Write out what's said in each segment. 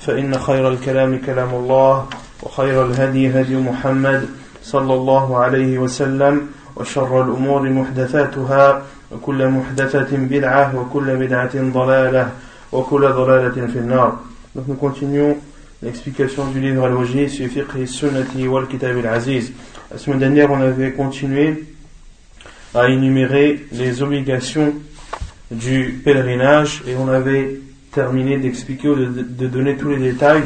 فإن خير الكلام كلام الله وخير الهدي هدي محمد صلى الله عليه وسلم وشر الأمور محدثاتها وكل محدثة بدعة وكل بدعة ضلالة وكل ضلالة في النار Donc nous continuons l'explication du livre Al-Wajhi sur Fiqh Sunnati wal Kitab al-Aziz. La semaine dernière, on avait continué à énumérer les obligations du pèlerinage et on avait terminé d'expliquer ou de, donner tous les détails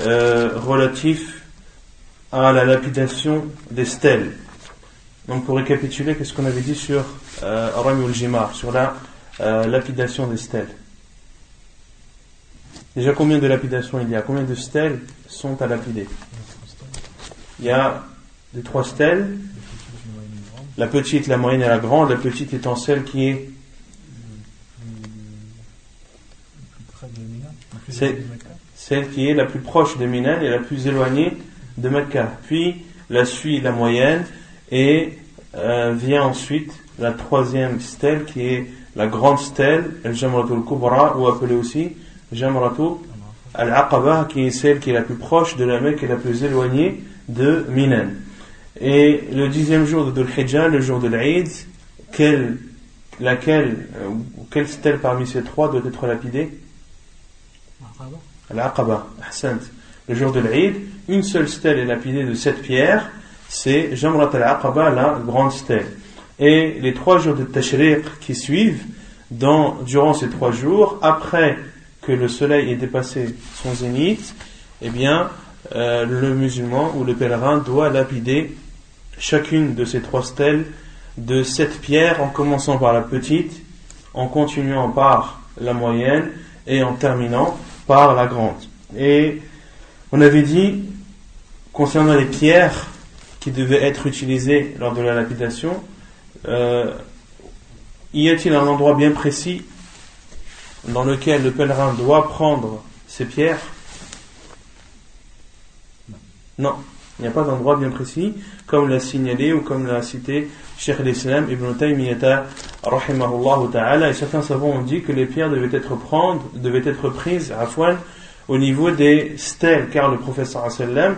euh, relatifs à la lapidation des stèles. Donc pour récapituler, qu'est-ce qu'on avait dit sur euh, Rami Jimar, sur la euh, lapidation des stèles? Déjà combien de lapidations il y a? Combien de stèles sont à lapider? Il y a des trois stèles, la petite, la moyenne et la grande, la petite étant celle qui est c'est celle qui est la plus proche de Minan et la plus éloignée de Mecca. Puis la suit la moyenne et euh, vient ensuite la troisième stèle qui est la grande stèle, el Jamratul Kubra, ou appelée aussi Jamratul Al-Aqaba, qui est celle qui est la plus proche de la Mecque et la plus éloignée de Minan. Et le dixième jour de Dhul Hijjah, le jour de l'Aïd, quelle, laquelle, euh, quelle stèle parmi ces trois doit être lapidée? Al-Aqaba, Le jour de l'Aïd, une seule stèle est lapidée de sept pierres, c'est Jamrat al-Aqaba, la grande stèle. Et les trois jours de Tashriq qui suivent, durant ces trois jours, après que le soleil ait dépassé son zénith, eh bien, euh, le musulman ou le pèlerin doit lapider chacune de ces trois stèles de sept pierres, en commençant par la petite, en continuant par la moyenne et en terminant par la grande. Et on avait dit, concernant les pierres qui devaient être utilisées lors de la lapidation, euh, y a-t-il un endroit bien précis dans lequel le pèlerin doit prendre ces pierres? Non, il n'y a pas d'endroit bien précis, comme l'a signalé ou comme l'a cité Cheikh l'Islam Ibn Taymiyyah rahimahullah ta'ala, et certains savants ont dit que les pierres devaient être, prendre, devaient être prises à au niveau des stèles, car le professeur sallam,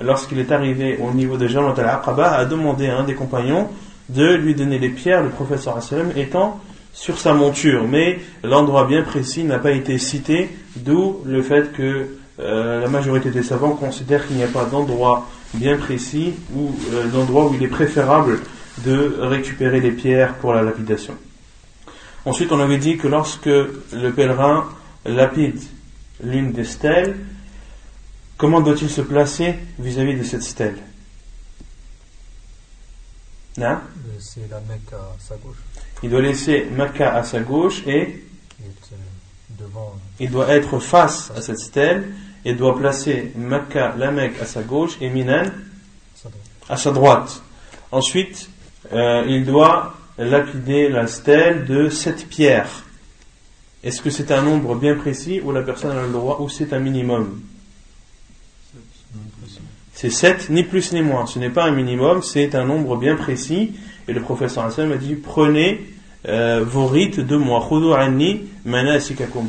lorsqu'il est arrivé au niveau de Jannat al-Aqaba, a demandé à un des compagnons de lui donner les pierres, le professeur sallam étant sur sa monture, mais l'endroit bien précis n'a pas été cité, d'où le fait que euh, la majorité des savants considèrent qu'il n'y a pas d'endroit bien précis ou euh, d'endroit où il est préférable de récupérer les pierres pour la lapidation. Ensuite, on avait dit que lorsque le pèlerin lapide l'une des stèles, comment doit-il se placer vis-à-vis de cette stèle? Hein? C'est la Mecque à sa gauche. Il doit laisser Mecca à sa gauche et il doit être face à cette stèle et doit placer Mecca, la Mecque à sa gauche et Minan à sa droite. Ensuite, euh, il doit lapider la stèle de sept pierres. Est-ce que c'est un nombre bien précis ou la personne a le droit ou c'est un minimum? C'est sept, ni plus ni moins. Ce n'est pas un minimum, c'est un nombre bien précis. Et le professeur Hassan m'a dit prenez euh, vos rites de moi.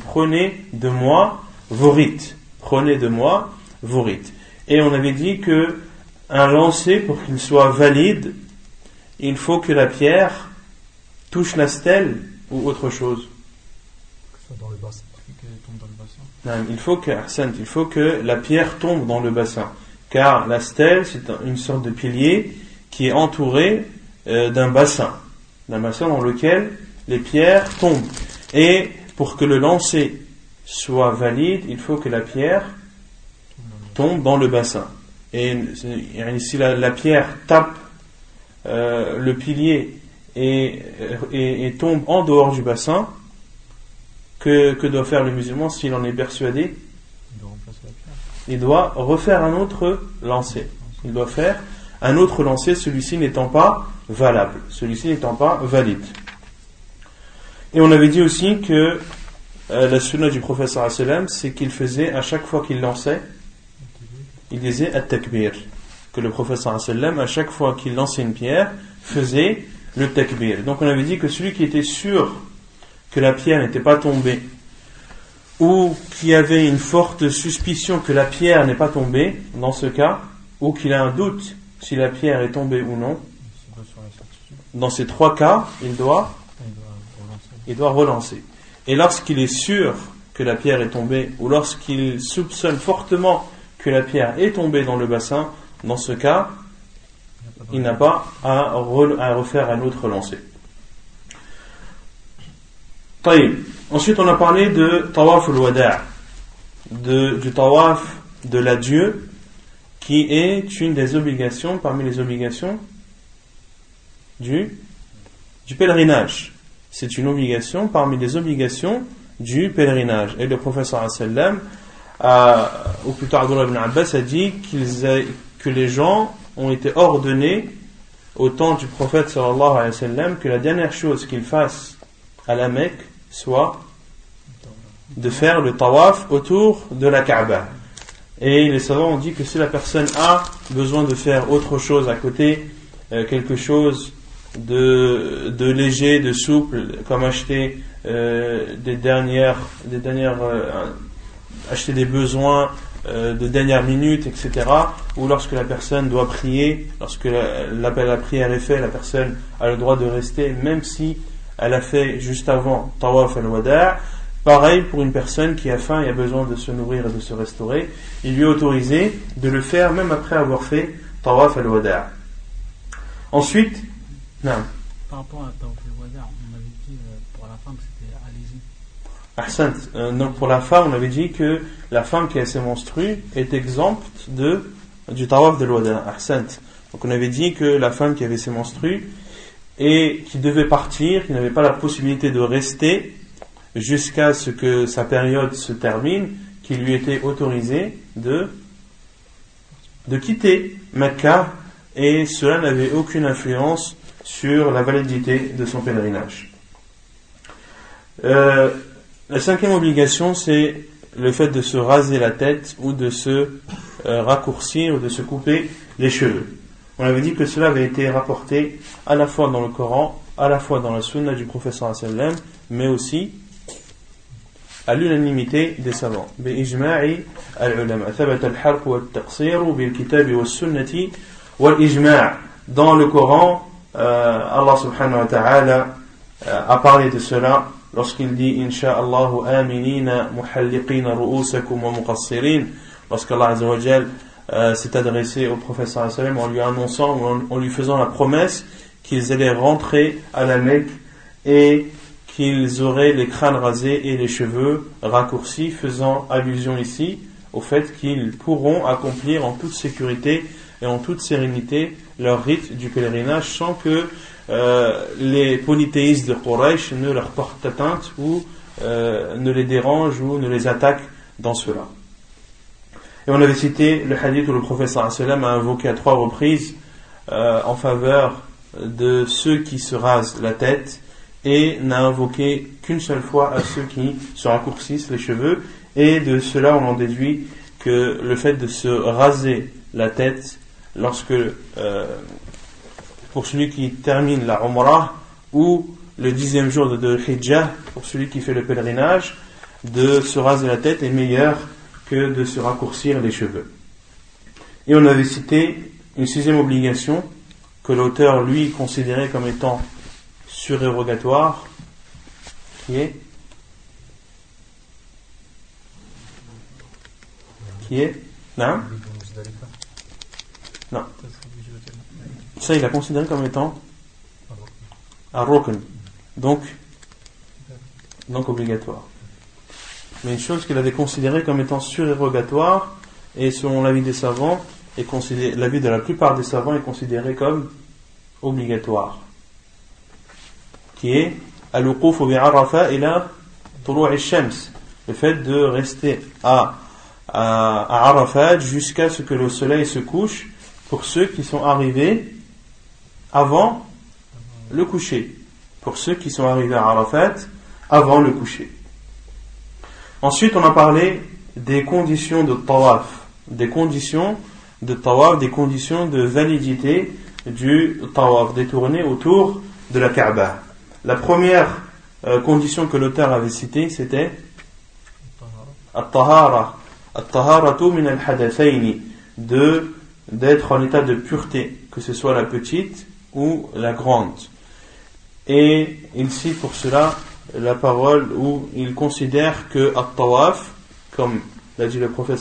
Prenez de moi vos rites. Prenez de moi vos rites. Et on avait dit que un lancer, pour qu'il soit valide, il faut que la pierre touche la stèle ou autre chose. il faut que, il faut que la pierre tombe dans le bassin. car la stèle, c'est une sorte de pilier qui est entouré euh, d'un bassin, d'un bassin dans lequel les pierres tombent. Et pour que le lancer soit valide, il faut que la pierre tombe dans le bassin. Et si la, pierre tape euh, le pilier et, tombe en dehors du bassin, que, que doit faire le musulman s'il en est persuadé Il doit refaire un autre lancer. Il doit faire un autre lancer, celui-ci n'étant pas valable, celui-ci n'étant pas valide. Et on avait dit aussi que euh, la sunna du professeur c'est qu'il faisait à chaque fois qu'il lançait, il disait at-takbir. Que le professeur à chaque fois qu'il lançait une pierre, faisait le takbir. Donc on avait dit que celui qui était sûr que la pierre n'était pas tombée, ou qui avait une forte suspicion que la pierre n'est pas tombée, dans ce cas, ou qu'il a un doute si la pierre est tombée ou non, dans ces trois cas, il doit, il doit relancer. Et lorsqu'il est sûr que la pierre est tombée, ou lorsqu'il soupçonne fortement que la pierre est tombée dans le bassin, dans ce cas, il n'a pas à, refaire un autre lancer. Ensuite, on a parlé de tawaf al-wada' du tawaf de l'adieu qui est une des obligations parmi les obligations du, du pèlerinage. C'est une obligation parmi les obligations du pèlerinage. Et le professeur sallam ou plutôt Abdullah ibn Abbas a dit que les gens ont été ordonnés au temps du prophète sallallahu alayhi wa sallam que la dernière chose qu'ils fassent à la Mecque soit de faire le tawaf autour de la Kaaba. Et les savants ont dit que si la personne a besoin de faire autre chose à côté, euh, quelque chose de, léger, de souple, comme acheter euh, des dernières, des dernières euh, acheter des besoins euh, de dernière minute, etc. Ou lorsque la personne doit prier, lorsque l'appel à la prière est fait, la personne a le droit de rester, même si elle a fait juste avant Tawaf al-Wada'. Pareil pour une personne qui a faim et a besoin de se nourrir et de se restaurer, il lui est autorisé de le faire même après avoir fait Tawaf al-Wada'. Ensuite, non. Par rapport à Tawaf al-Wada', on avait dit euh, pour la femme c'était allez-y. Euh, donc pour la femme, on avait dit que la femme qui a ses menstrues est exempte de, du tawaf de l'Wada. Donc on avait dit que la femme qui avait ses menstrues et qui devait partir, qui n'avait pas la possibilité de rester jusqu'à ce que sa période se termine, qu'il lui était autorisé de, de quitter Mecca et cela n'avait aucune influence sur la validité de son pèlerinage. Euh, la cinquième obligation, c'est le fait de se raser la tête ou de se euh, raccourcir ou de se couper les cheveux. On avait dit que cela avait été rapporté à la fois dans le Coran, à la fois dans la Sunna du professeur sallam, mais aussi à l'unanimité des savants. Dans le Coran, Allah subhanahu wa ta'ala euh, a parlé de cela lorsqu'il dit Inch'Allah aminina muhalliqina ru'usakum wa muqassirin, lorsqu'Allah euh, s'est adressé au professeur en lui annonçant, en, lui faisant la promesse qu'ils allaient rentrer à la Mecque et qu'ils auraient les crânes rasés et les cheveux raccourcis, faisant allusion ici au fait qu'ils pourront accomplir en toute sécurité et en toute sérénité leur rite du pèlerinage sans que euh, les polythéistes de Quraysh ne leur portent atteinte ou euh, ne les dérangent ou ne les attaquent dans cela. Et on avait cité le hadith où le professeur a invoqué à trois reprises euh, en faveur de ceux qui se rasent la tête et n'a invoqué qu'une seule fois à ceux qui se raccourcissent les cheveux. Et de cela, on en déduit que le fait de se raser la tête lorsque pour celui qui termine la Umrah ou le dixième jour de, de Hijjah pour celui qui fait le pèlerinage de se raser la tête est meilleur que de se raccourcir les cheveux. Et on avait cité une sixième obligation que l'auteur lui considérait comme étant surérogatoire qui est qui est non? Ça, il a considéré comme étant un. Donc, donc obligatoire. Mais une chose qu'il avait considérée comme étant surérogatoire, et selon l'avis des savants, l'avis de la plupart des savants est considéré comme obligatoire. Qui est al-wuquf bi Arafa ila shams le fait de rester à, à, à Arafat jusqu'à ce que le soleil se couche pour ceux qui sont arrivés avant le coucher. Pour ceux qui sont arrivés à Arafat avant le coucher. Ensuite, on a parlé des conditions de tawaf, des conditions de tawaf, des conditions de validité du tawaf, détourné autour de la Kaaba. La première euh, condition que l'auteur avait citée, c'était At-tahara. At-taharatu min al De, d'être en état de pureté, que ce soit la petite ou la grande. Et il cite pour cela la parole où il considère que At-tawaf, comme l'a dit le prophète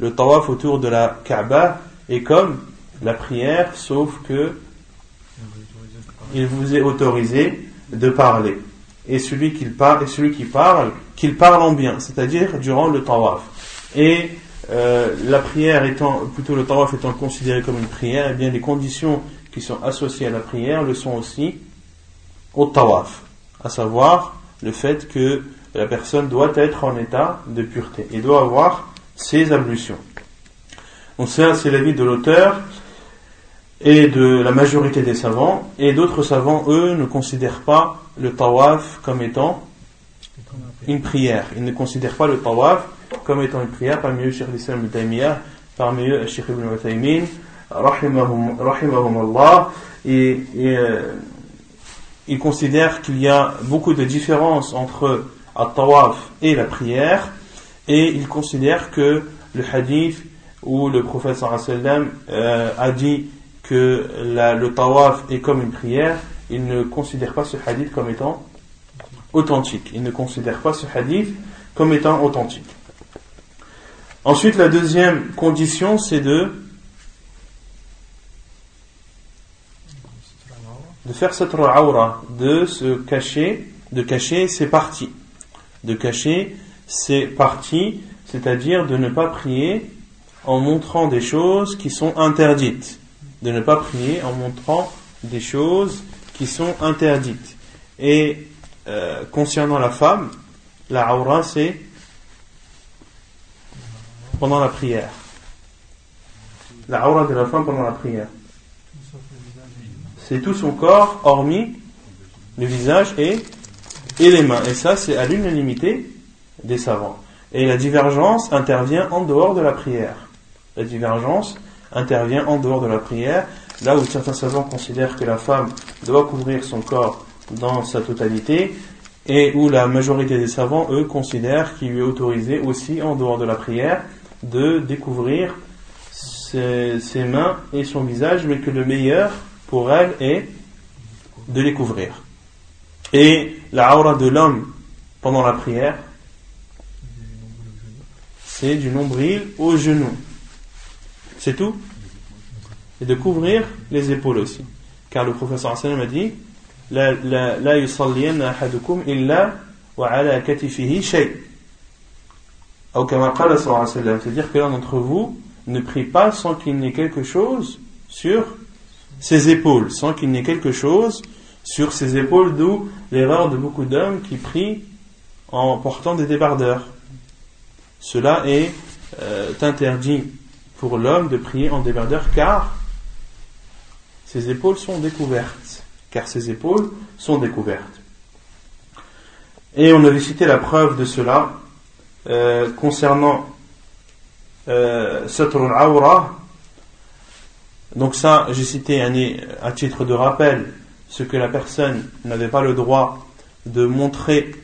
le tawaf autour de la Kaaba est comme la prière, sauf que il vous est autorisé de parler. Et celui qui parle, et celui parle, qu'il parle en bien, c'est-à-dire durant le tawaf. Et euh, la prière étant, plutôt le tawaf étant considéré comme une prière, eh bien les conditions qui sont associées à la prière le sont aussi au tawaf, à savoir le fait que la personne doit être en état de pureté et doit avoir ses ablutions. Donc ça, c'est l'avis de l'auteur et de la majorité des savants, et d'autres savants, eux, ne considèrent pas le tawaf comme étant une prière. Ils ne considèrent pas le tawaf comme étant une prière, parmi eux, Cheikh l'Islam ibn parmi eux, Cheikh ibn Uthaymin, rahimahum Allah, et, et euh, ils considèrent qu'il y a beaucoup de différences entre le tawaf et la prière, et ils considèrent que le hadith où le prophète sallam euh, a dit que le tawaf est comme une prière, il ne considère pas ce hadith comme étant authentique. Il ne considère pas ce hadith comme étant authentique. Ensuite, la deuxième condition, c'est de de faire cette aura, de se cacher, de cacher ses parties, de cacher ses parties, c'est-à-dire de ne pas prier en montrant des choses qui sont interdites de ne pas prier en montrant des choses qui sont interdites. Et euh, concernant la femme, la aura c'est pendant la prière. La aura de la femme pendant la prière. C'est tout son corps, hormis le visage et, et les mains. Et ça, c'est à l'unanimité des savants. Et la divergence intervient en dehors de la prière. La divergence intervient en dehors de la prière, là où certains savants considèrent que la femme doit couvrir son corps dans sa totalité, et où la majorité des savants, eux, considèrent qu'il lui est autorisé aussi, en dehors de la prière, de découvrir ses, mains et son visage, mais que le meilleur pour elle est de les couvrir. Et la aura de l'homme pendant la prière, c'est du nombril au genou. C'est tout Et de couvrir les épaules aussi. Car le professeur sallam a dit La, la, illa wa ala katifihi shay. C'est-à-dire que l'un d'entre vous ne prie pas sans qu'il n'ait quelque chose sur ses épaules, sans qu'il n'ait quelque chose sur ses épaules, d'où l'erreur de beaucoup d'hommes qui prient en portant des débardeurs. Cela est euh, interdit pour l'homme de prier en débardeur car ses épaules sont découvertes. Car ses épaules sont découvertes. Et on avait cité la preuve de cela euh, concernant euh, Aura. Donc ça, j'ai cité à titre de rappel ce que la personne n'avait pas le droit de montrer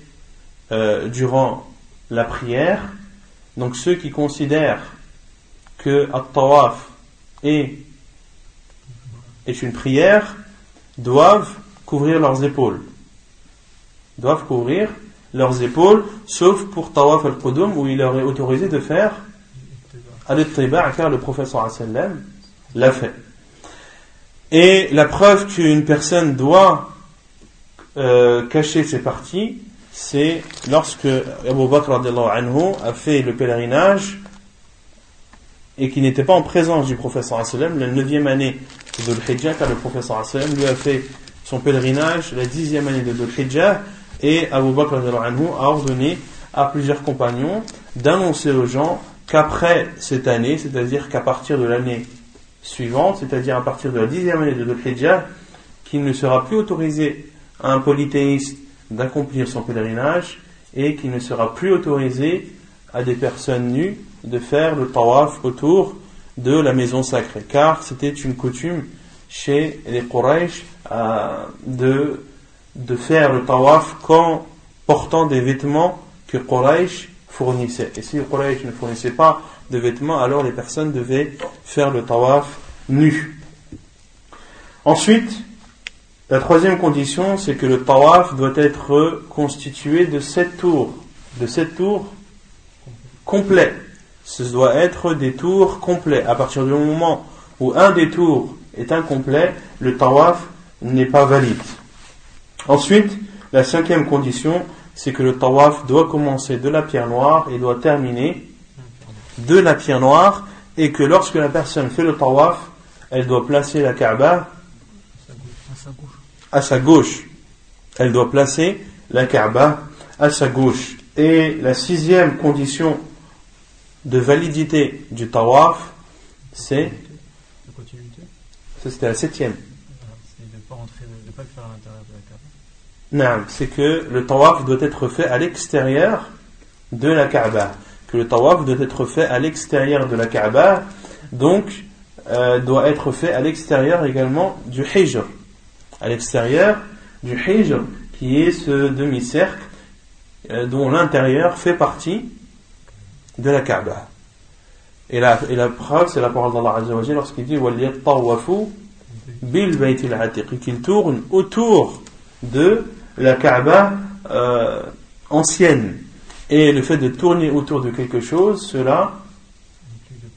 euh, durant la prière. Donc ceux qui considèrent que At-Tawaf est une prière doivent couvrir leurs épaules. Doivent couvrir leurs épaules, sauf pour Tawaf al-Qudum où il leur est autorisé de faire al-Tiba' car le professeur l'a fait. Et la preuve qu'une personne doit euh, cacher ses parties, c'est lorsque Abu Bakr anhu a fait le pèlerinage et qu'il n'était pas en présence du professeur sallam, la neuvième année de Dhul car le professeur sallam lui a fait son pèlerinage la dixième année de Dhul et Abu Bakr a ordonné à plusieurs compagnons d'annoncer aux gens qu'après cette année, c'est-à-dire qu'à partir de l'année suivante, c'est-à-dire à partir de la dixième année de Dhul qu'il ne sera plus autorisé à un polythéiste d'accomplir son pèlerinage et qu'il ne sera plus autorisé à des personnes nues de faire le tawaf autour de la maison sacrée. Car c'était une coutume chez les Quraysh euh, de, de faire le tawaf qu'en portant des vêtements que Quraysh fournissait. Et si Quraysh ne fournissait pas de vêtements, alors les personnes devaient faire le tawaf nu. Ensuite, la troisième condition, c'est que le tawaf doit être constitué de sept tours. De sept tours complets. Ce doit être des tours complets. À partir du moment où un des tours est incomplet, le tawaf n'est pas valide. Ensuite, la cinquième condition, c'est que le tawaf doit commencer de la pierre noire et doit terminer de la pierre noire et que lorsque la personne fait le tawaf, elle doit placer la Kaaba à sa gauche. Elle doit placer la Kaaba à sa gauche. Et la sixième condition de validité du tawaf, c'est. C'était la septième. Non, c'est que le tawaf doit être fait à l'extérieur de la Kaaba. Que le tawaf doit être fait à l'extérieur de la Kaaba, donc euh, doit être fait à l'extérieur également du Hijr. À l'extérieur du Hijr, qui est ce demi-cercle euh, dont l'intérieur fait partie de la Kaaba. Et la, et la preuve, c'est la parole d'Allah Azza lorsqu'il dit bil qu'il tourne autour de la Kaaba euh, ancienne. Et le fait de tourner autour de quelque chose, cela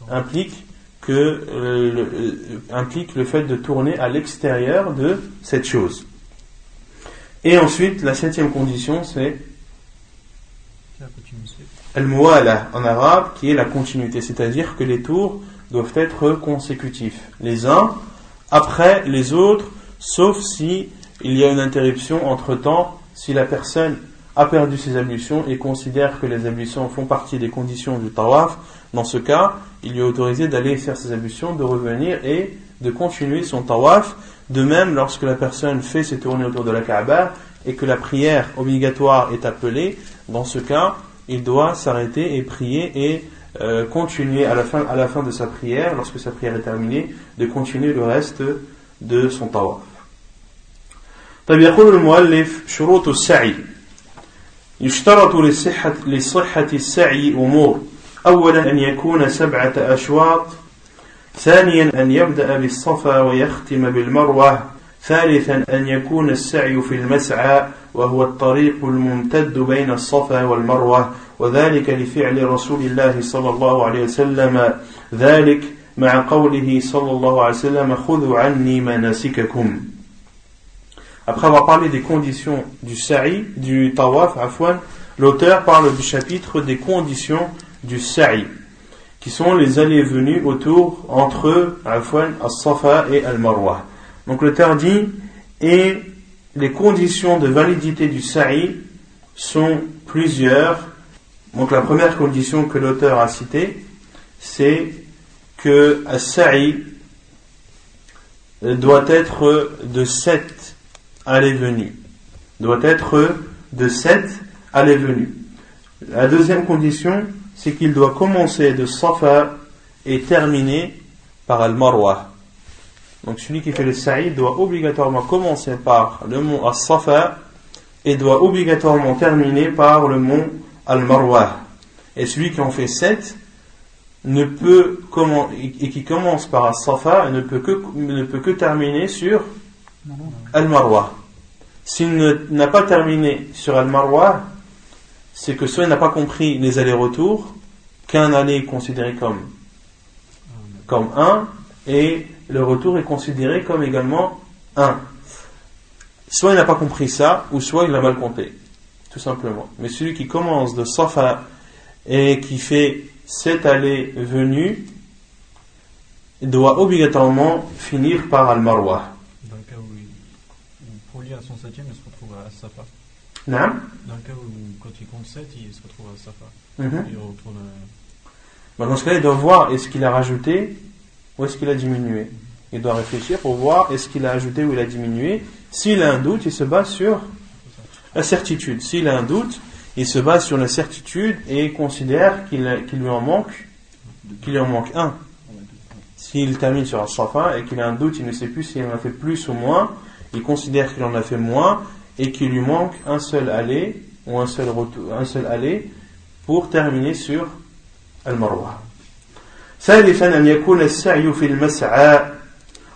implique que euh, le, euh, implique le fait de tourner à l'extérieur de cette chose. Et ensuite, la septième condition, c'est al-muwala en arabe, qui est la continuité, c'est-à-dire que les tours doivent être consécutifs, les uns après les autres, sauf si il y a une interruption entre temps, si la personne a perdu ses ablutions et considère que les ablutions font partie des conditions du tawaf, dans ce cas, il lui est autorisé d'aller faire ses ablutions, de revenir et de continuer son tawaf. De même, lorsque la personne fait ses tournées autour de la Kaaba et que la prière obligatoire est appelée, dans ce cas, il doit s'arrêter et prier et euh, continuer à la fin de sa prière, lorsque sa prière est terminée, de continuer le reste de son tawaf. طيب يقول المؤلف شروط السعي. يشترط لصحة, لصحة السعي أمور. أولا أن يكون سبعة أشواط. ثانيا أن يبدأ بالصفا ويختم بالمروة. ثالثا أن يكون السعي في المسعى وهو الطريق الممتد بين الصفا والمروة. وذلك لفعل رسول الله صلى الله عليه وسلم. ذلك مع قوله صلى الله عليه وسلم خذوا عني مناسككم. Après avoir parlé des conditions du sa'i, du tawaf, afwan, l'auteur parle du chapitre des conditions du sa'i, qui sont les allées et venues autour entre afwan, as-safa et al-marwa. Donc l'auteur dit, et les conditions de validité du sa'i sont plusieurs. Donc la première condition que l'auteur a citée, c'est que le sa'i doit être de sept allées-venues. Doit être de sept allées-venues. La deuxième condition, c'est qu'il doit commencer de Safa et terminer par Al-Marwa. Donc celui qui fait le sa'i doit obligatoirement commencer par le mont As-Safa et doit obligatoirement terminer par le mont Al-Marwa. Et celui qui en fait sept ne peut et qui commence par As-Safa ne peut que ne peut que terminer sur Al-Marwa. S'il n'a pas terminé sur Al-Marwa, c'est que soit il n'a pas compris les allers-retours, qu'un aller est considéré comme, comme un, et le retour est considéré comme également un. Soit il n'a pas compris ça, ou soit il a mal compté, tout simplement. Mais celui qui commence de Safa et qui fait cette allée venue doit obligatoirement finir par Al-Marwa. Dans le cas où, il, pour lui à son septième, il se retrouve à Safa. Non Dans le cas où, quand il compte 7, il se retrouve à Safa. Mhm. Il retourne. euh, Bah, Dans ce cas, il doit voir est-ce qu'il a rajouté ou est-ce qu'il a diminué. Il doit réfléchir pour voir est-ce qu'il a ajouté ou il a diminué. S'il a un doute, il se base sur la certitude. S'il a un doute, il se base sur la certitude et considère qu'il lui en manque, qu'il lui en manque un. S'il termine sur un safa et qu'il a un doute, il ne sait plus s'il en a fait plus ou moins, il considère qu'il en a fait moins et qu'il lui manque un seul aller ou un seul retour, un seul aller pour terminer sur المروة ثالثا أن يكون السعي في المسعى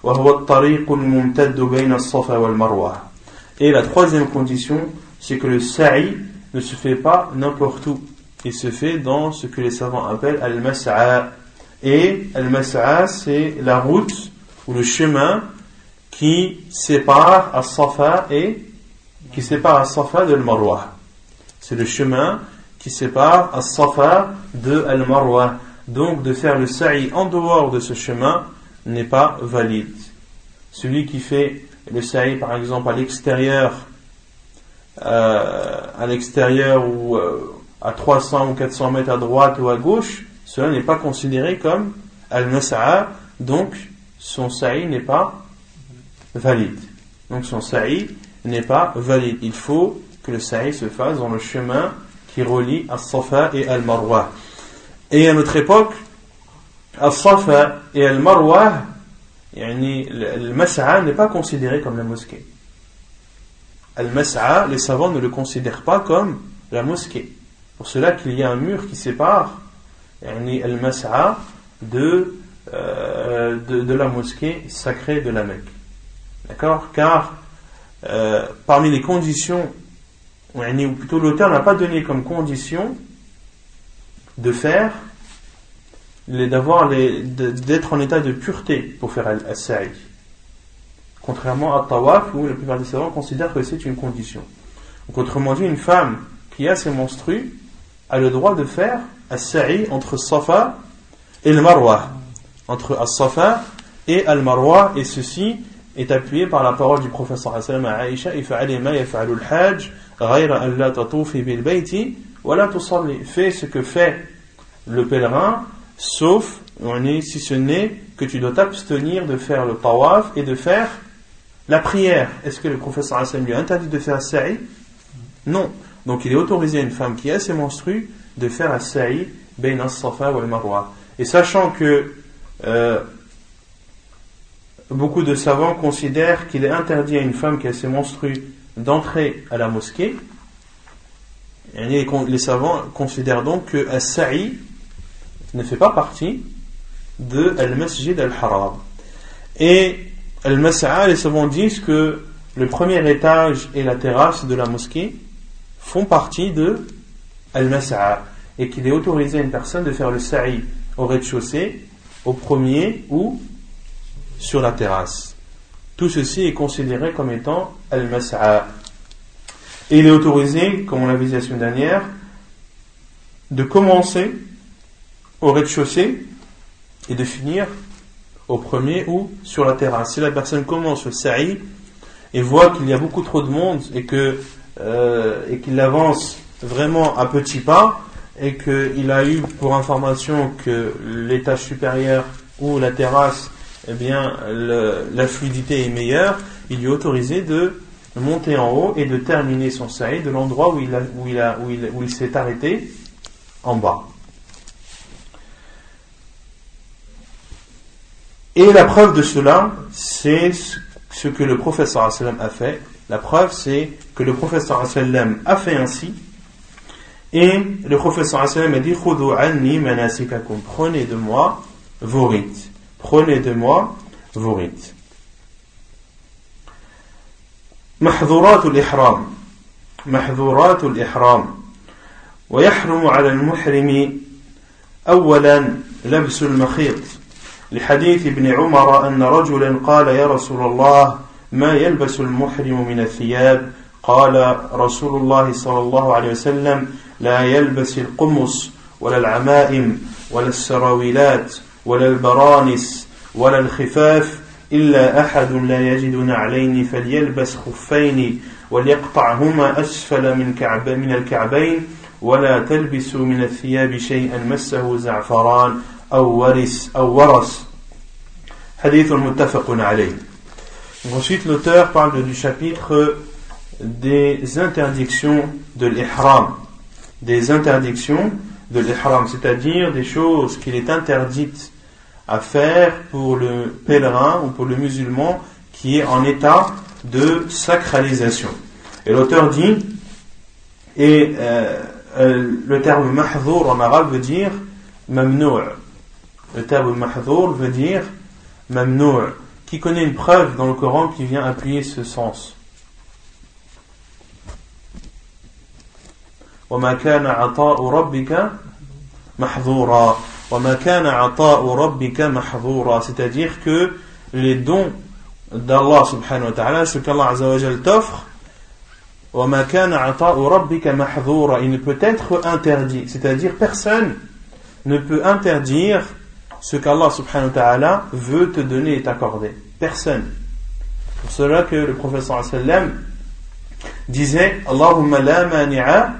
وهو الطريق الممتد بين الصفا والمروة Et la troisième condition, c'est que le sa'i ne se fait pas n'importe où. Il se fait dans ce que les savants appellent al-mas'a. Et al-mas'a, c'est la route ou le chemin qui sépare as-safa et qui sépare as-safa de al-marwa. C'est le chemin qui sépare as-safa de al-marwa. Donc de faire le sa'i en dehors de ce chemin n'est pas valide. Celui qui fait le sa'i par exemple à l'extérieur, euh, à l'extérieur ou euh, à 300 ou 400 mètres à droite ou à gauche, cela n'est pas considéré comme al-mas'a, donc son sa'i n'est pas valide. Donc son sa'i n'est pas valide. Il faut que le sa'i se fasse dans le chemin qui relie As-Safa et Al-Marwa. Et à notre époque, As-Safa et Al-Marwa, le Mas'a n'est pas considéré comme la mosquée. Al-Mas'a, les savants ne le considèrent pas comme la mosquée. Pour cela qu'il y a un mur qui sépare Al-Mas'a euh, de la mosquée sacrée de la Mecque. D'accord? Car euh, parmi les conditions ou plutôt l'auteur n'a pas donné comme condition de faire, d'avoir d'être en état de pureté pour faire al- al-sa'i. Contrairement à tawaf où la plupart des savants considèrent que c'est une condition. Donc autrement dit, une femme qui a ses menstrues a le droit de faire al-sa'i entre Safa et le Marwa. Entre al-Safa et al-Marwa et ceci est appuyé par la parole du professeur sallam à Aïcha fais ce que fait le pèlerin sauf si ce n'est que tu dois t'abstenir de faire le tawaf et de faire la prière. Est-ce que le professeur sallam lui a interdit de faire sa'i? Non. Donc il est autorisé à une femme qui a ses menstrues de faire un sa'i bayna as-safa wal marwa. Et sachant que euh, beaucoup de savants considèrent qu'il est interdit à une femme qui a ses menstrues d'entrer à la mosquée. Les savants considèrent donc que As-Sa'i ne fait pas partie de Al-Masjid Al-Haram. Et Al-Mas'a, les savants disent que le premier étage et la terrasse de la mosquée font partie de Al-Mas'a et qu'il est autorisé à une personne de faire le Sa'i au rez-de-chaussée, au premier ou sur la terrasse. Tout ceci est considéré comme étant al-mas'a. Et il est autorisé, comme on l'a vu la semaine dernière, de commencer au rez-de-chaussée et de finir au premier ou sur la terrasse. Si la personne commence le sa'i et voit qu'il y a beaucoup trop de monde et que euh, et qu'il avance vraiment à petits pas et qu'il a eu pour information que l'étage supérieur ou la terrasse eh bien, la fluidité est meilleure, il lui est autorisé de monter en haut et de terminer son saïd de l'endroit où il, s'est arrêté en bas. Et la preuve de cela, c'est ce- que le professeur a fait. La preuve, c'est que le professeur a fait ainsi. Et le professeur a dit. Prenez de moi vos rites. Prenez de moi vos rites. محظورات الإحرام. محظورات الإحرام. ويحرم على المحرم أولا لبس المخيط. لحديث ابن عمر أن رجلا قال يا رسول الله ما يلبس المحرم من الثياب؟ قال رسول الله صلى الله عليه وسلم لا يلبس القمص ولا العمائم ولا السراويلات. ولا البرانس ولا الخفاف إلا أحد لا يجد نعلين فليلبس خفين وليقطعهما أسفل من, كعب من الكعبين ولا تلبسوا من الثياب شيئا مسه زعفران أو ورس أو ورس حديث متفق عليه Ensuite, l'auteur parle du chapitre des interdictions de l'ihram. Des interdictions de l'ihram, c'est-à-dire des choses qu'il est interdite à faire pour le pèlerin ou pour le musulman qui est en état de sacralisation. Et l'auteur dit, et euh, euh, le terme mahdour en arabe veut dire mamnou'. Le terme mahdour veut dire mamnou'. Qui connaît une preuve dans le Coran qui vient appuyer ce sens? وما كان عطاء ربك محظورا وما كان عطاء ربك محظورا c'est-à-dire que les dons d'Allah subhanahu wa ta'ala ce qu'Allah azza wa jal t'offre وما كان عطاء ربك محظورا il ne peut être interdit c'est-à-dire personne ne peut interdire ce qu'Allah subhanahu wa ta'ala veut te donner et t'accorder personne pour cela que le professeur sallam disait Allahumma la mani'a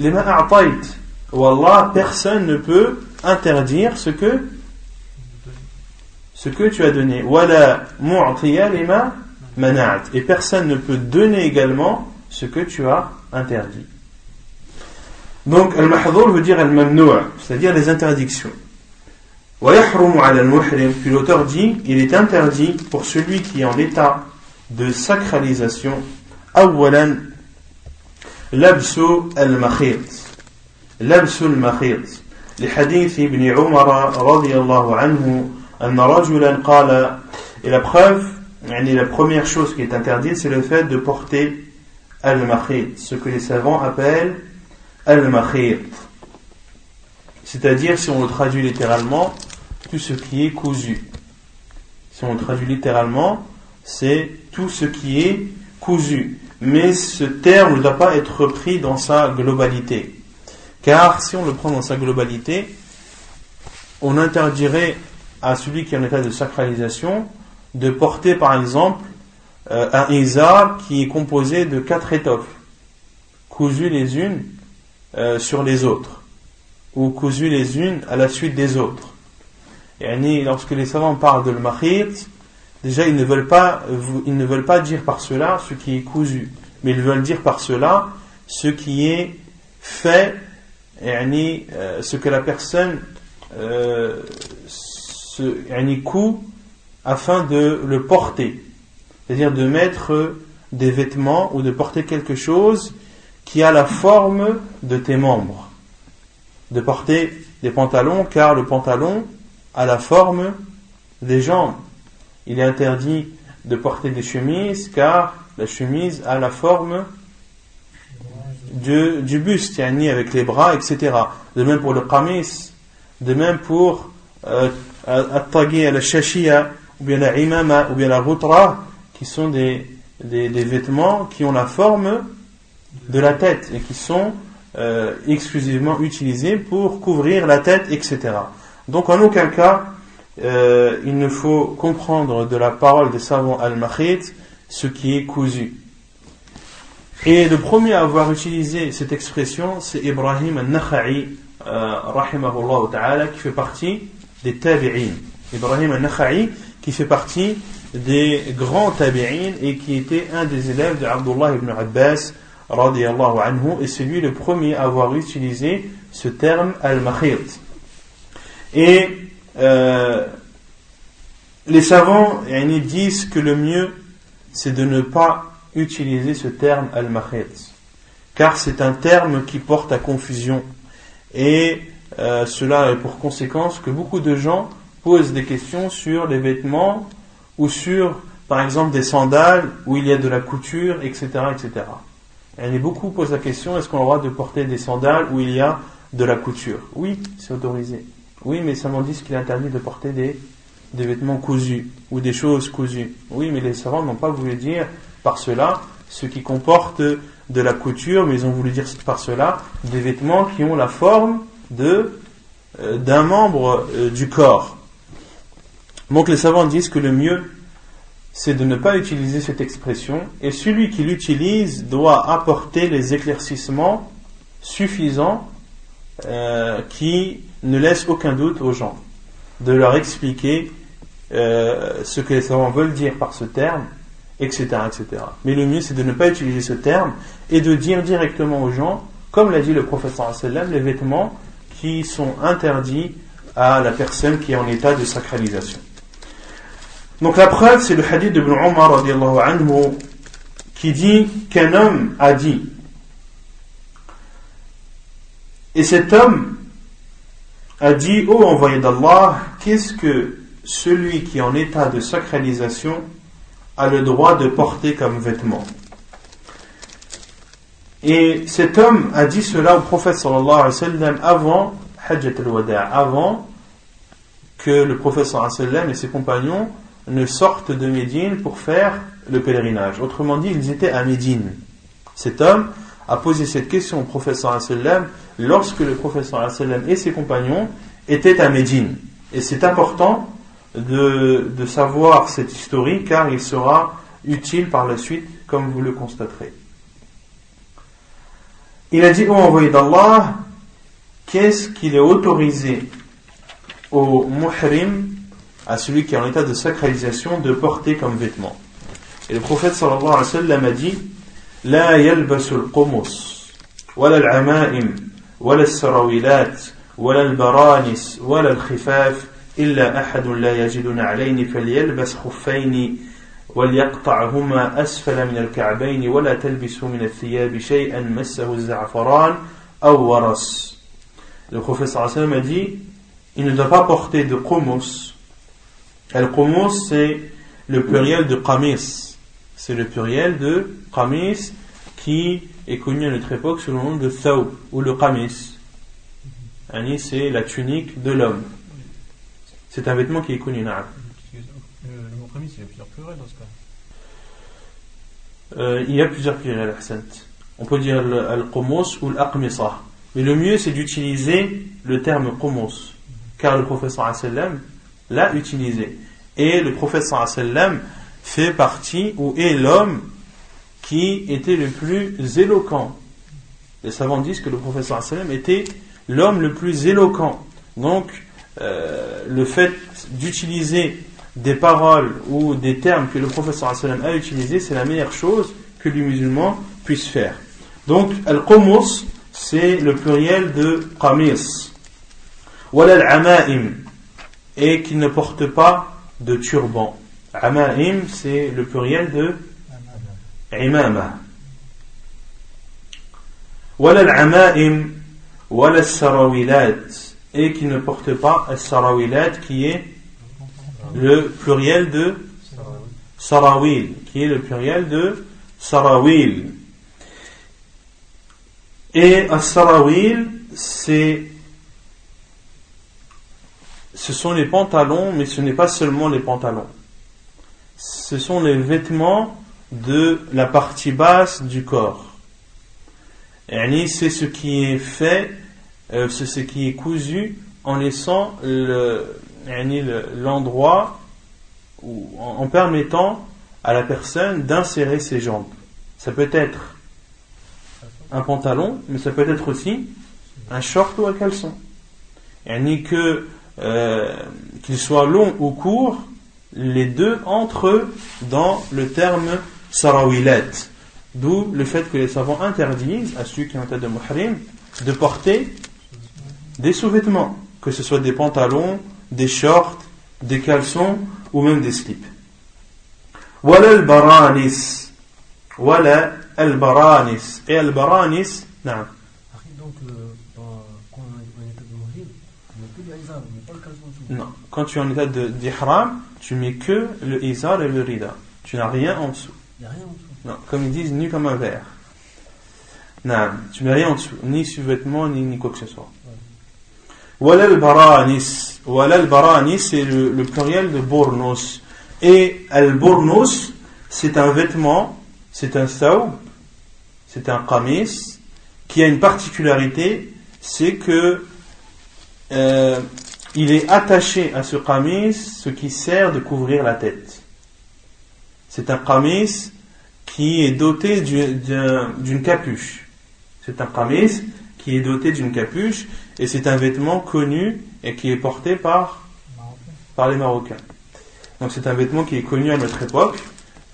lima a'tayt Allah, personne ne peut interdire ce que ce que tu as donné. Wala mu'tiya lima mana'at. Et personne ne peut donner également ce que tu as interdit. Donc, al-mahdhur veut dire al-mamnou', c'est-à-dire les interdictions. Puis l'auteur dit, il est interdit pour celui qui est en état de sacralisation, awalan labsu al-makhit. لبس المخيط لحديث ابن عمر رضي الله عنه أن رجلا قال et la preuve يعني la première chose qui est interdite c'est le fait de porter al-makhit ce que les savants appellent al-makhit c'est-à-dire si on le traduit littéralement tout ce qui est cousu si on le traduit littéralement c'est tout ce qui est cousu mais ce terme ne doit pas être pris dans sa globalité car si on le prend dans sa globalité, on interdirait à celui qui est en état de sacralisation de porter par exemple euh, un isa qui est composé de quatre étoffes, cousues les unes euh, sur les autres, ou cousues les unes à la suite des autres. Et lorsque les savants parlent de l'mahit, Déjà, ils ne veulent pas, ils ne veulent pas dire par cela ce qui est cousu, mais ils veulent dire par cela ce qui est fait, yani, euh, ce que la personne euh, coud afin de le porter, c'est-à-dire de mettre des vêtements ou de porter quelque chose qui a la forme de tes membres, de porter des pantalons car le pantalon a la forme des jambes. Il est interdit de porter des chemises car la chemise a la forme du, du buste, yani avec les bras, etc. De même pour le qamis, de même pour euh, la shashia, ou bien la imama, ou bien la rutra, qui sont des, vêtements qui ont la forme de la tête et qui sont euh, exclusivement utilisés pour couvrir la tête, etc. Donc en aucun cas, euh, il ne faut comprendre de la parole des savants al-Makhit ce qui est cousu. Et le premier à avoir utilisé cette expression, c'est Ibrahim al-Nakha'i, euh, qui fait partie des tabi'in. Ibrahim al-Nakha'i, qui fait partie des grands tabi'in et qui était un des élèves de Abdullah ibn Abbas, radiallahu anhu, et c'est lui le premier à avoir utilisé ce terme al-makhit. Et euh, les savants disent que le mieux, c'est de ne pas utiliser ce terme al-makhit, car c'est un terme qui porte à confusion. Et euh, cela a pour conséquence que beaucoup de gens posent des questions sur les vêtements ou sur, par exemple, des sandales où il y a de la couture, etc. etc. Et beaucoup posent la question est-ce qu'on a le droit de porter des sandales où il y a de la couture? Oui, c'est autorisé. Oui, mais m'en dit qu'il est interdit de porter des vêtements cousus ou des choses cousues. Oui, mais les savants n'ont pas voulu dire par cela ce qui comporte de la couture, mais ils ont voulu dire par cela des vêtements qui ont la forme euh, d'un membre euh, du corps. Donc les savants disent que le mieux c'est de ne pas utiliser cette expression et celui qui l'utilise doit apporter les éclaircissements suffisants euh, qui ne laissent aucun doute aux gens, de leur expliquer euh, ce que les savants veulent dire par ce terme, etc., etc. Mais le mieux c'est de ne pas utiliser ce terme et de dire directement aux gens, comme l'a dit le professeur les vêtements qui sont interdits à la personne qui est en état de sacralisation. Donc la preuve, c'est le hadith de Ibn Umar anhu, qui dit qu'un homme a dit. Et cet homme a dit, ô envoyé d'Allah, qu'est-ce que celui qui est en état de sacralisation a le droit de porter comme vêtement? Et cet homme a dit cela au prophète sallallahu alayhi wa avant Hajjat al-Wada', avant que le prophète sallallahu alayhi wa et ses compagnons ne sortent de Médine pour faire le pèlerinage. Autrement dit, ils étaient à Médine. Cet homme a posé cette question au professeur lorsque le professeur et ses compagnons étaient à Médine. Et c'est important de, savoir cette historique car il sera utile par la suite, comme vous le constaterez. Il a dit au envoyé d'Allah, qu'est-ce qu'il est autorisé au muhrim à celui qui est en état de sacralisation de porter comme vêtement? Et le prophète sallallahu alayhi wa sallam a dit لا يلبس القمص ولا العمائم ولا السراويلات ولا البرانس ولا الخفاف إلا أحد لا يجد نعلين فليلبس خفين وليقطعهما أسفل من الكعبين ولا تلبسوا من الثياب شيئا مسه الزعفران أو ورس Le wa sallam a dit il ne doit pas porter de qumos Al-Qumus, c'est le pluriel de Qamis. C'est le pluriel de Qamis qui est connu à notre époque sous le nom de Thawb ou le Qamis. Ani, c'est la tunique de l'homme. C'est un vêtement qui est connu. Le, mot Qamis, il y a plusieurs pluriels dans ce cas. Euh, il y a plusieurs pluriels, On peut dire Al-Qumus ou l'Aqmisa. Mais le mieux, c'est d'utiliser le terme Qumus. Car le professeur sallam l'a utilisé. Et le prophète sallam fait partie ou est l'homme qui était le plus éloquent. Les savants disent que le prophète sallam était l'homme le plus éloquent. Donc, euh, le fait d'utiliser des paroles ou des termes que le prophète sallam a utilisés, c'est la meilleure chose que les musulmans puissent faire. Donc, al-qumus, c'est le pluriel de qamis. Wala al-ama'im et qui ne porte pas de turban. Ama'im, c'est le pluriel de imama. Wala al-ama'im, wala sarawilat et qui ne porte pas al-sarawilat qui est le pluriel de sarawil, qui est le pluriel de sarawil. Et al-sarawil, c'est ce sont les pantalons, mais ce n'est pas seulement les pantalons. Ce sont les vêtements de la partie basse du corps. C'est ce qui est fait, euh, c'est ce qui est cousu en laissant l'endroit en permettant à la personne d'insérer ses jambes. Ça peut être un pantalon, mais ça peut être aussi un short ou un caleçon. que euh, qu'il soit long ou court, les deux entrent dans le terme sarawilat. D'où le fait que les savants interdisent à ceux qui ont tête de muhrim de porter des sous-vêtements, que ce soit des pantalons, des shorts, des caleçons ou même des slips. Wala al-baranis. Wala al-baranis. Et al-baranis, Non. Quand tu es en état d'ihram, tu mets que le izar et le rida. Tu n'as rien en dessous. Il n'y a rien en dessous. Non. Comme ils disent, nu comme un verre. Non. Tu n'as rien en dessous. Ni sous-vêtements, ni, ni quoi que ce soit. Walal baranis. Walal baranis, c'est le, le pluriel de bournos. Et al bournos, c'est un vêtement, c'est un thawb, c'est un qamis, qui a une particularité, c'est que euh, il est attaché à ce qamis ce qui sert de couvrir la tête. C'est un qamis qui est doté d'une capuche. C'est un qamis qui est doté d'une capuche et c'est un vêtement connu et qui est porté par, les Marocains. Donc c'est un vêtement qui est connu à notre époque,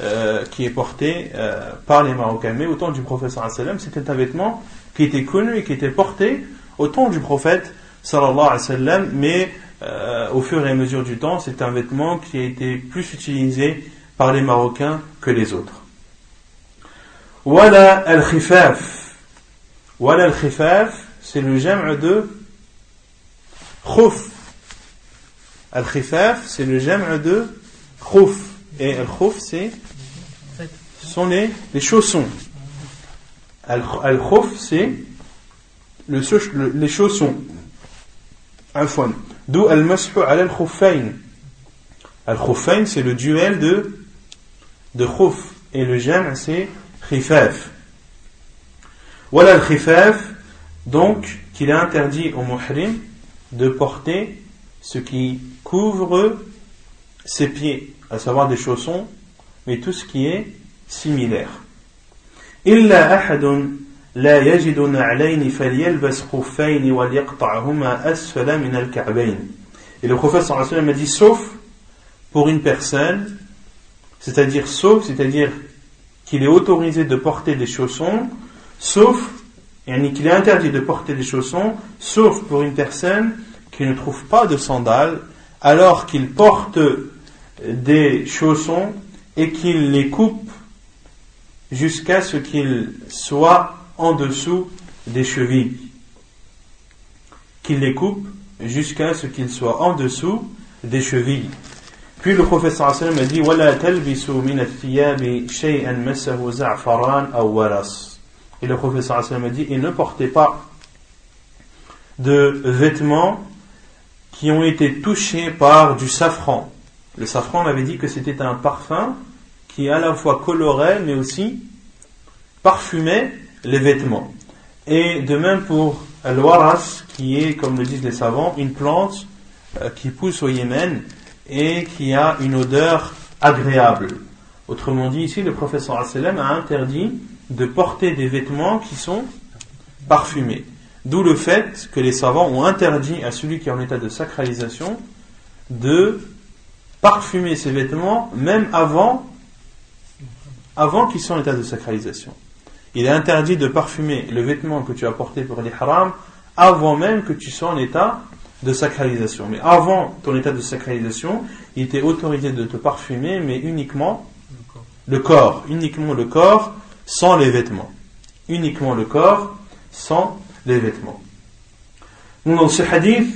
euh, qui est porté euh, par les Marocains. Mais au temps du professeur c'était un vêtement qui était connu et qui était porté au temps du prophète sallallahu alayhi wa sallam, mais euh, au fur et à mesure du temps, c'est un vêtement qui a été plus utilisé par les Marocains que les autres. Wala al-khifaf. Wala al-khifaf, c'est le j'aime de khouf. Al-khifaf, c'est le j'aime de khouf. Et al-khouf, c'est sont les, les chaussons. Al-khouf, c'est le, les chaussons. Afwan. D'où al-mashu al-khuffayn. Al-khuffayn, c'est le duel de, de khuf. Et le jam, c'est khifaf. Voilà al-khifaf, donc, qu'il est interdit au muhrim de porter ce qui couvre ses pieds, à savoir des chaussons, mais tout ce qui est similaire. Illa ahadun لا يجد نعلين فليلبس خفين وليقطعهما أسفل من الكعبين. Et le prophète sallallahu alayhi wa sallam a dit sauf pour une personne, c'est-à-dire sauf, c'est-à-dire qu'il est autorisé de porter des chaussons, sauf, qu'il est interdit de porter des chaussons, sauf pour une personne qui ne trouve pas de sandales, alors qu'il porte des chaussons et qu'il les coupe jusqu'à ce qu'il soit en dessous des chevilles. Qu'il les coupe jusqu'à ce qu'il soit en dessous des chevilles. Puis le professeur sallam a dit Et le professeur sallam a dit Et ne portez pas de vêtements qui ont été touchés par du safran. Le safran, on avait dit que c'était un parfum qui à la fois colorait mais aussi parfumait les vêtements. Et de même pour al-waras, qui est, comme le disent les savants, une plante euh, qui pousse au Yémen et qui a une odeur agréable. Autrement dit, ici, le professeur a interdit de porter des vêtements qui sont parfumés. D'où le fait que les savants ont interdit à celui qui est en état de sacralisation de parfumer ses vêtements même avant avant qu'ils soient en état de sacralisation. Il est interdit de parfumer le vêtement que tu as porté pour l'ihram avant même que tu sois en état de sacralisation. Mais avant ton état de sacralisation, il était autorisé de te parfumer, mais uniquement le corps, uniquement le corps, sans les vêtements. Uniquement le corps, sans les vêtements. dans ce hadith,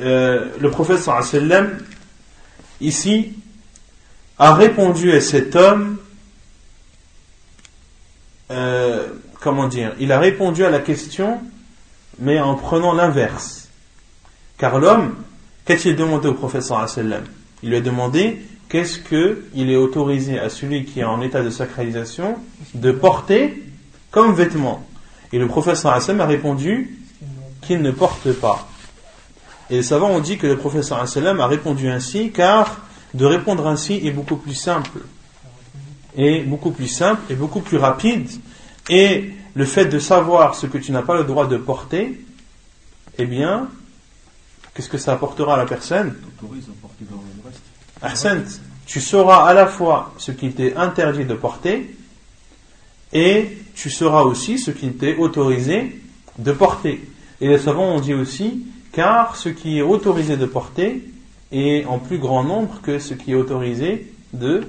euh, le prophète sallam, ici, a répondu à cet homme euh, comment dire, il a répondu à la question, mais en prenant l'inverse. Car l'homme, a demandé au professeur Il lui a demandé qu'est-ce qu'il est autorisé à celui qui est en état de sacralisation de porter comme vêtement? Et le professeur a répondu qu'il ne porte pas. Et les savants ont dit que le professeur a répondu ainsi car de répondre ainsi est beaucoup plus simple est beaucoup plus simple et beaucoup plus rapide. Et le fait de savoir ce que tu n'as pas le droit de porter, eh bien, qu'est-ce que ça apportera à la personne? Tu sauras à la fois ce qu'il t'est interdit de porter et tu sauras aussi ce qu'il t'est autorisé de porter. Et les savants ont dit aussi, car ce qui est autorisé de porter est en plus grand nombre que ce qui est autorisé de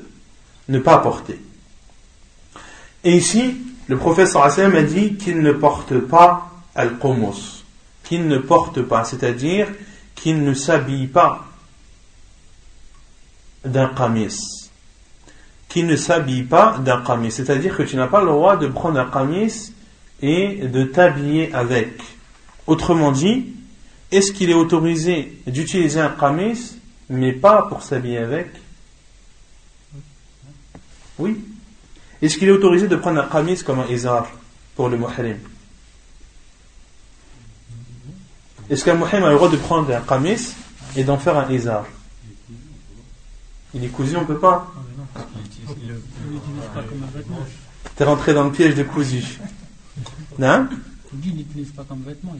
ne pas porter. Et ici, le professeur Hassan a dit qu'il ne porte pas al-qumus, qu'il ne porte pas, c'est-à-dire qu'il ne s'habille pas d'un qamis, qu'il ne s'habille pas d'un qamis, c'est-à-dire que tu n'as pas le droit de prendre un qamis et de t'habiller avec. Autrement dit, est-ce qu'il est autorisé d'utiliser un qamis, mais pas pour s'habiller avec Oui. Est-ce qu'il est autorisé de prendre un qamis comme un izar pour le muhrim? Est-ce qu'un muhrim a le droit de prendre un qamis et d'en faire un izar Il est cousu, on ne peut pas mais non, il utilise- il le- il l'utilise pas comme un vêtement. T'es rentré dans le piège de cousu. Non? Il l'utilise pas comme vêtement.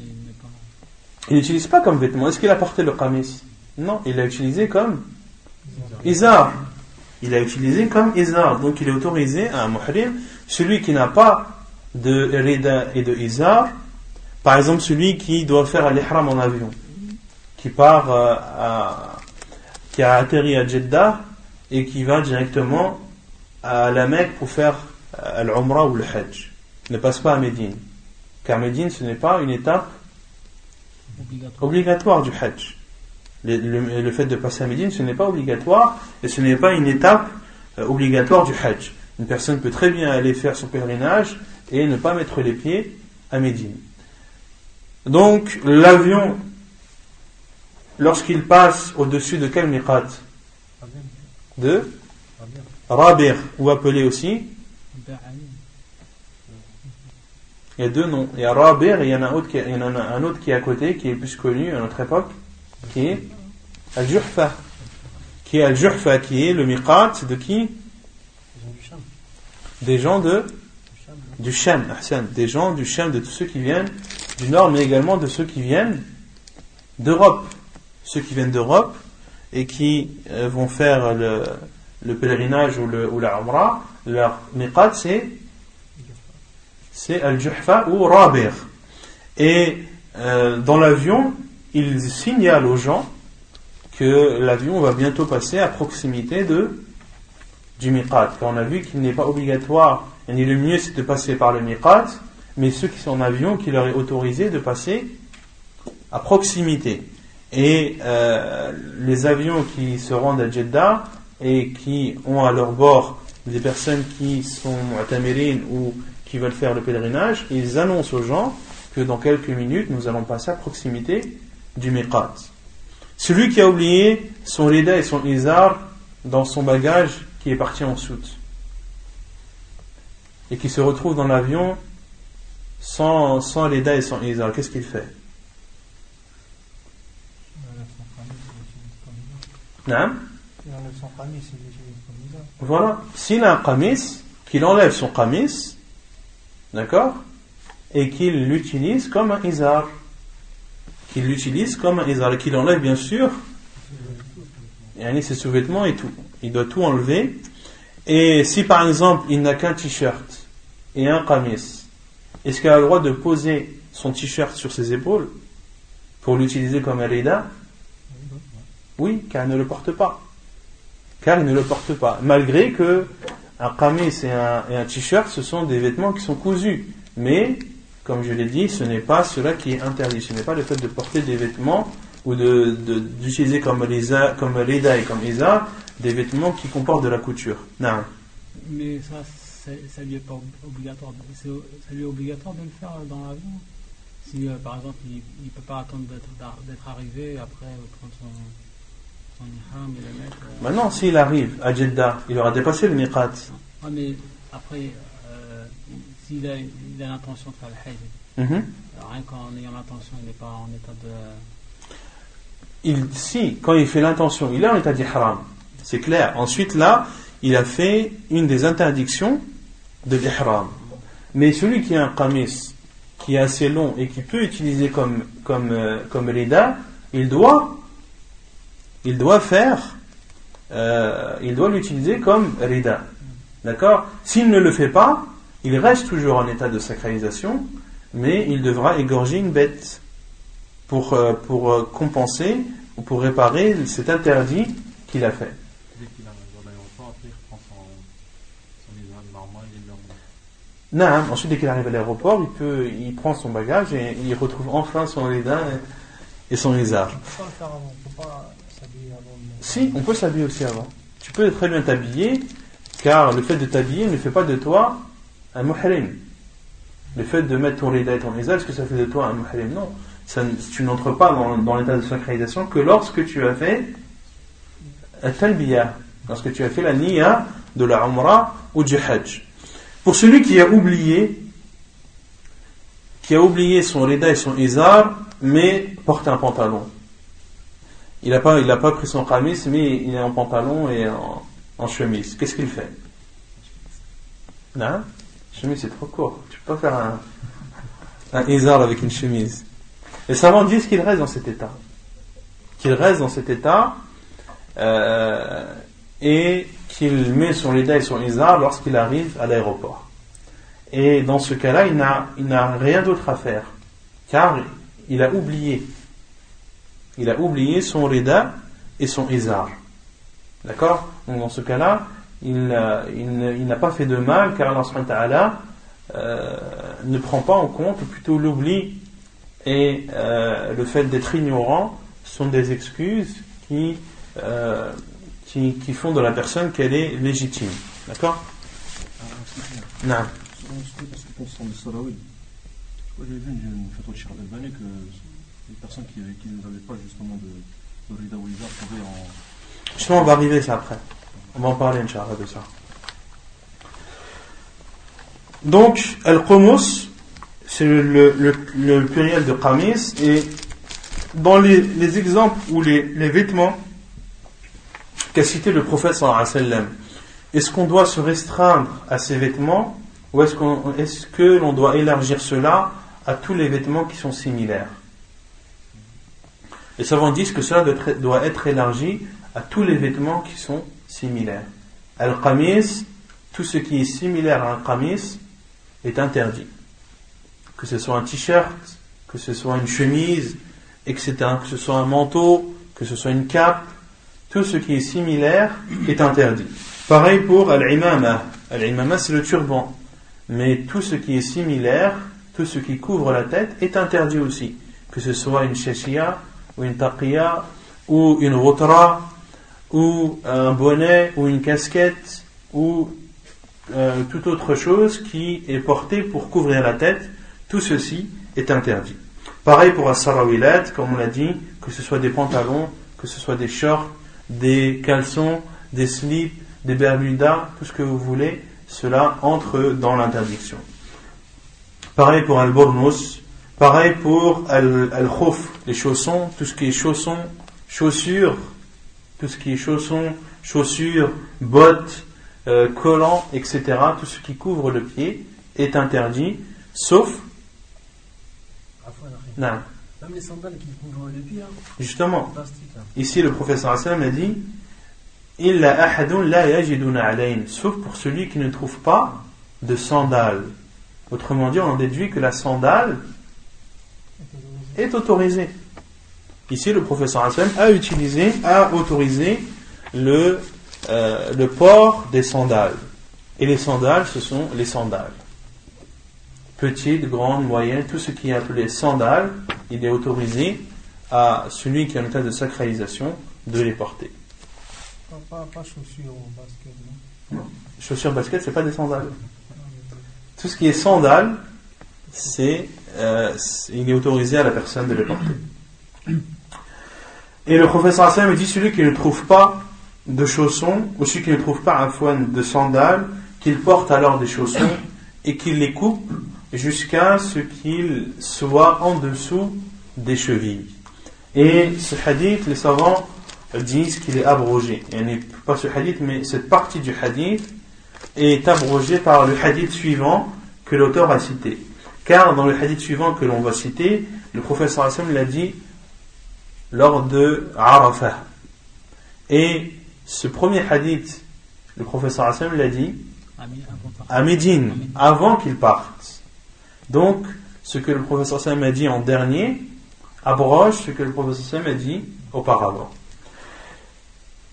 Il n'utilise pas comme vêtement. Est-ce qu'il a porté le qamis? Non, il l'a utilisé comme izar. Il l'a utilisé comme izar. Donc il est autorisé à un muhrim, celui qui n'a pas de rida et de izar, par exemple celui qui doit faire l'ihram en avion, qui part euh, à- qui a atterri à Jeddah et qui va directement à la Mecque pour faire euh, l'umrah ou le hajj. Ne passe pas à Médine. Car Médine ce n'est pas une étape Obligatoire. obligatoire du Hajj. Le, fait de passer à Médine, ce n'est pas obligatoire et ce n'est pas une étape euh, obligatoire du Hajj. Une personne peut très bien aller faire son pèlerinage et ne pas mettre les pieds à Médine. Donc, l'avion, lorsqu'il passe au-dessus de quel miqat? De Rabir, ou appelé aussi, il y a deux noms. Il y a Rabir et il y en a un autre qui est à côté, qui est plus connu à notre époque, qui est Al-Juhfa. Qui est Al-Juhfa, qui est le miqat de qui Des gens du Ahsan. des gens du Sham, de tous ceux qui viennent du Nord, mais également de ceux qui viennent d'Europe. Ceux qui viennent d'Europe et qui euh, vont faire le, le pèlerinage ou, le, la Umrah, leur miqat c'est c'est Al-Juhfa ou Rabir. Et euh, dans l'avion, ils signalent aux gens que l'avion va bientôt passer à proximité de du miqat. On a vu qu'il n'est pas obligatoire, et ni le mieux c'est de passer par le miqat, mais ceux qui sont en avion, qu'il leur est autorisé de passer à proximité. Et euh, les avions qui se rendent à Jeddah et qui ont à leur bord des personnes qui sont tamirines ou qui veulent faire le pèlerinage, ils annoncent aux gens que dans quelques minutes nous allons passer à proximité du miqat. Celui qui a oublié son rida et son izar dans son bagage qui est parti en soute et qui se retrouve dans l'avion sans, sans rida et sans izar, qu'est-ce qu'il fait? Ça. Voilà. S'il a un qamis, qu'il enlève son qamis, d'accord, et qu'il l'utilise comme un izar. Qu'il l'utilise comme. Et qu'il enlève, bien sûr, yani ses sous-vêtements et tout. Il doit tout enlever. Et si par exemple, il n'a qu'un t-shirt et un qamis, est-ce qu'il a le droit de poser son t-shirt sur ses épaules pour l'utiliser comme rida? Oui, car il ne le porte pas car il ne le porte pas. Malgré que un qamis et un, et un t-shirt, ce sont des vêtements qui sont cousus. Mais, comme je l'ai dit, ce n'est pas cela qui est interdit. Ce n'est pas le fait de porter des vêtements ou de, de- d'utiliser comme rida, comme rida et comme isa des vêtements qui comportent de la couture. Non. Mais ça, ça lui est pas obligatoire. Ça lui est obligatoire de le faire dans l'avion. Si euh, par exemple il ne peut pas attendre d'être, arrivé après prendre son, son ihram et le mettre. euh, Maintenant, s'il arrive à Jeddah, il aura dépassé le miqat. Ouais, mais après, euh, s'il a, il a l'intention de faire le hajj, Mhm. alors rien qu'en ayant l'intention, il n'est pas en état de. il, si, quand il fait l'intention, il est en état d'ihram, c'est clair. Ensuite, là, il a fait une des interdictions de l'ihram. Mais celui qui a un qamis, qui est assez long et qui peut utiliser comme, comme, euh, comme rida, il doit, il doit faire, euh, il doit l'utiliser comme rida. D'accord? S'il ne le fait pas, il reste toujours en état de sacralisation, mais il devra égorger une bête pour, euh, pour euh, compenser ou pour réparer cet interdit qu'il a fait. Dès qu'il arrive dans l'aéroport, après il reprend son, son examen normal et il le remet. Naam, ensuite dès qu'il arrive à l'aéroport, il peut, il prend son bagage et il retrouve enfin son rida et son lézard. On ne peut pas le faire avant, on ne peut pas s'habiller avant. de- Si, on peut s'habiller aussi avant. Tu peux très bien t'habiller, car le fait de t'habiller ne fait pas de toi un muhrim. Le fait de mettre ton rida et ton lézard, est-ce que ça fait de toi un muhrim? Non. Tu n'entres pas dans, l'état de sacralisation que lorsque tu as fait Al-Talbiya, lorsque tu as fait la niya de la Umrah ou du Hajj. Pour celui qui a oublié, qui a oublié son rida et son izar, mais porte un pantalon. Il n'a pas, pas pris son kamis, mais il est en pantalon et en, en chemise. Qu'est-ce qu'il fait? Non Chemise, c'est trop court. Tu peux pas faire un, un avec une chemise. Les savants disent qu'il reste dans cet état. Qu'il reste dans cet état euh, et qu'il met son rida et son izar lorsqu'il arrive à l'aéroport. Et dans ce cas-là, il n'a, il n'a rien d'autre à faire. Car il a oublié. Il a oublié son rida et son izar. D'accord? Donc dans ce cas-là, il, il il n'a pas fait de mal car Allah euh, ne prend pas en compte, ou plutôt l'oubli et euh, le fait d'être ignorant sont des excuses qui, euh, qui, qui font de la personne qu'elle est légitime. D'accord? Non. Parce que de Sarawi. Moi j'avais vu une, photo de Charles Albani que les personnes qui qui n'avaient pas justement de, de Rida ou Izar pouvaient en. Justement, on va arriver ça après. On va en parler, Inch'Allah, de ça. Donc, Al-Qumus, c'est le, pluriel de Qamis, et dans les, les exemples ou les, vêtements qu'a cité le prophète sallallahu alayhi est-ce qu'on doit se restreindre à ces vêtements ou est-ce est-ce que l'on doit élargir cela à tous les vêtements qui sont similaires? Les savants disent que cela doit être élargi à tous les vêtements qui sont similaires. Al-qamis, tout ce qui est similaire à un qamis est interdit. Que ce soit un t-shirt, que ce soit une chemise, etc., que ce soit un manteau, que ce soit une cape, tout ce qui est similaire est interdit. Pareil pour al-imama. Al-imama, c'est le turban. Mais tout ce qui est similaire, tout ce qui couvre la tête est interdit aussi. Que ce soit une shashia, ou une taqiya, ou une rotra, ou un bonnet, ou une casquette, ou euh, toute autre chose qui est portée pour couvrir la tête, tout ceci est interdit. Pareil pour as-sarawilat, comme on l'a dit, que ce soit des pantalons, que ce soit des shorts, des caleçons, des slips, des bermudas, tout ce que vous voulez, cela entre dans l'interdiction. Pareil pour al-bornous, pareil pour al-khouf, les chaussons, tout ce qui est chaussons, chaussures, tout ce qui est chaussons, chaussures, bottes, euh, collants, etc., tout ce qui couvre le pied est interdit, sauf, non, Même les sandales qui couvrent le pied, hein, justement, hein. Ici, le professeur Hassan a dit Illa ahadun la yajiduna alayn sauf pour celui qui ne trouve pas de sandales. Autrement dit, on en déduit que la sandale est autorisée. Ici, le professeur Hassan a utilisé, a autorisé le, euh, le port des sandales. Et les sandales, ce sont les sandales. Petites, grandes, moyennes, tout ce qui est appelé sandales, il est autorisé à celui qui est en état de sacralisation de les porter. Pas, pas, pas chaussures au basket, non Chaussures basket, c'est pas des sandales. Tout ce qui est sandales, c'est, euh, c'est- il est autorisé à la personne de les porter. Et le professeur Hassan dit celui qui ne trouve pas de chaussons, ou celui qui ne trouve pas un foin de sandales, qu'il porte alors des chaussons et qu'il les coupe jusqu'à ce qu'ils soient en dessous des chevilles. Et ce hadith, les savants disent qu'il est abrogé. Et pas ce hadith, mais cette partie du hadith est abrogée par le hadith suivant que l'auteur a cité. Car dans le hadith suivant que l'on va citer, le professeur Hassan l'a dit lors de Arafah. Et ce premier hadith, le professeur Hassan l'a dit à Médine, avant qu'il parte. Donc, ce que le professeur Sam a dit en dernier abroge ce que le professeur Sam a dit auparavant.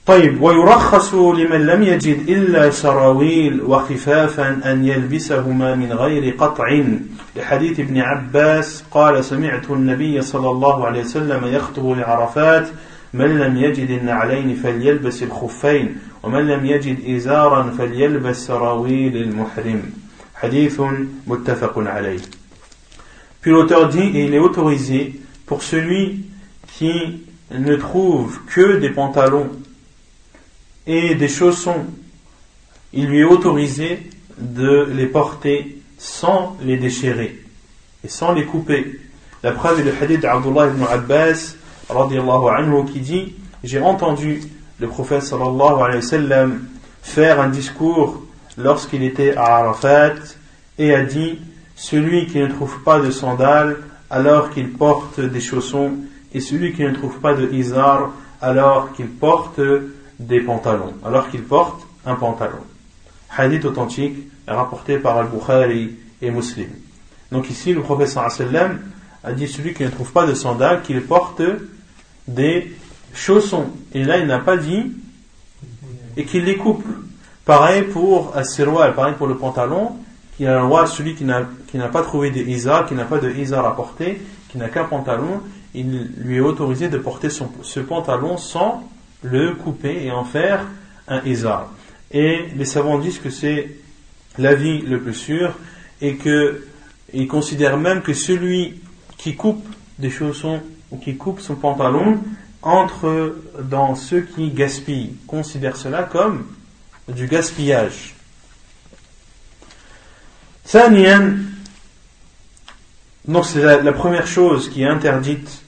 طيب ويرخص لمن لم يجد إلا سراويل وخفافا أن يلبسهما من غير قطع. لحديث ابن عباس قال سمعت النبي صلى الله عليه وسلم يخطب لعرفات من لم يجد النعلين فليلبس الخفين ومن لم يجد إزارا فليلبس سراويل المحرم. حديث متفق عليه. Puis l'auteur dit, et il est autorisé pour celui qui ne trouve que des pantalons et des chaussons, il lui est autorisé de les porter sans les déchirer et sans les couper. La preuve est le hadith d'Abdullah ibn Abbas anhu, qui dit J'ai entendu le prophète sallallahu alayhi wa sallam faire un discours lorsqu'il était à Arafat et a dit Celui qui ne trouve pas de sandales alors qu'il porte des chaussons et celui qui ne trouve pas de izar alors qu'il porte des pantalons, alors qu'il porte un pantalon. Hadith authentique rapporté par Al-Bukhari et Muslim. Donc ici, le professeur sallam a dit celui qui ne trouve pas de sandales qu'il porte des chaussons. Et là, il n'a pas dit et qu'il les coupe. Pareil pour pareil pour le pantalon, qui a le droit, celui qui n'a pas trouvé de izar, qui n'a pas de izar à porter, qui n'a qu'un pantalon, il lui est autorisé de porter son, ce pantalon sans le couper et en faire un izar. Et les savants disent que c'est l'avis le plus sûr et qu'ils considèrent même que celui qui coupe des chaussons ou qui coupe son pantalon entre dans ceux qui gaspillent, considère cela comme du gaspillage. Saniyan, donc c'est la, première chose qui est interdite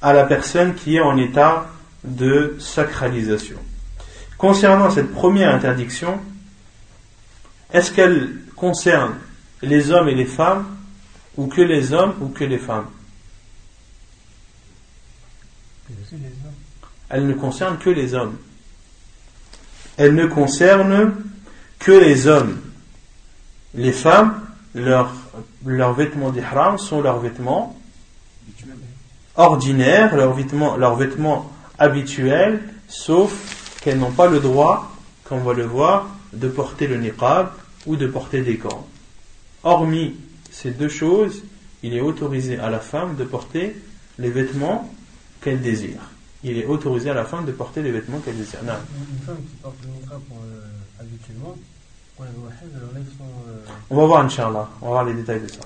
à la personne qui est en état de sacralisation. Concernant cette première interdiction, est-ce qu'elle concerne les hommes et les femmes ou que les hommes ou que les femmes? Elle ne concerne que les hommes. Elle ne concerne que les hommes. Les femmes, leurs, leurs vêtements d'ihram sont leurs vêtements ordinaires, leurs leurs vêtements habituels, sauf qu'elles n'ont pas le droit, comme on va le voir, de porter le niqab ou de porter des gants. Hormis ces deux choses, il est autorisé à la femme de porter les vêtements qu'elle désire. Il est autorisé à la femme de porter les vêtements qu'elle désire. Une femme qui porte le niqab habituellement, quand elle va enlève son. Euh... On va voir, Inch'Allah. On va voir les détails de ça.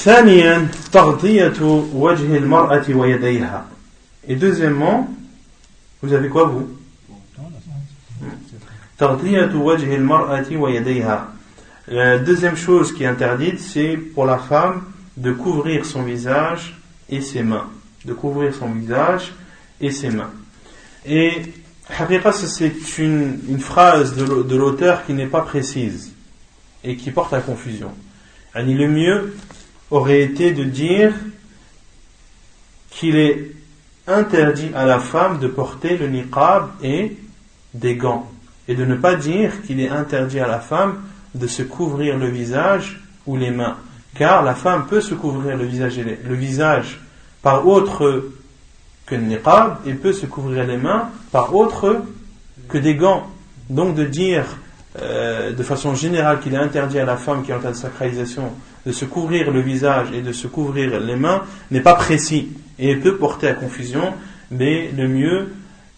ثانيا تغطية وجه المرأة ويديها et deuxièmement vous avez quoi vous la deuxième chose qui est interdite, c'est pour la femme de couvrir son visage et ses mains. De couvrir son visage et ses mains. Et c'est une, une phrase de l'auteur qui n'est pas précise et qui porte à confusion. le mieux aurait été de dire qu'il est interdit à la femme de porter le niqab et des gants et de ne pas dire qu'il est interdit à la femme de se couvrir le visage ou les mains. Car la femme peut se couvrir le visage, par autre que le niqab et peut se couvrir les mains par autre que des gants. Donc de dire euh, de façon générale qu'il est interdit à la femme qui est en train de sacralisation de se couvrir le visage et de se couvrir les mains n'est pas précis et peut porter à confusion, mais le mieux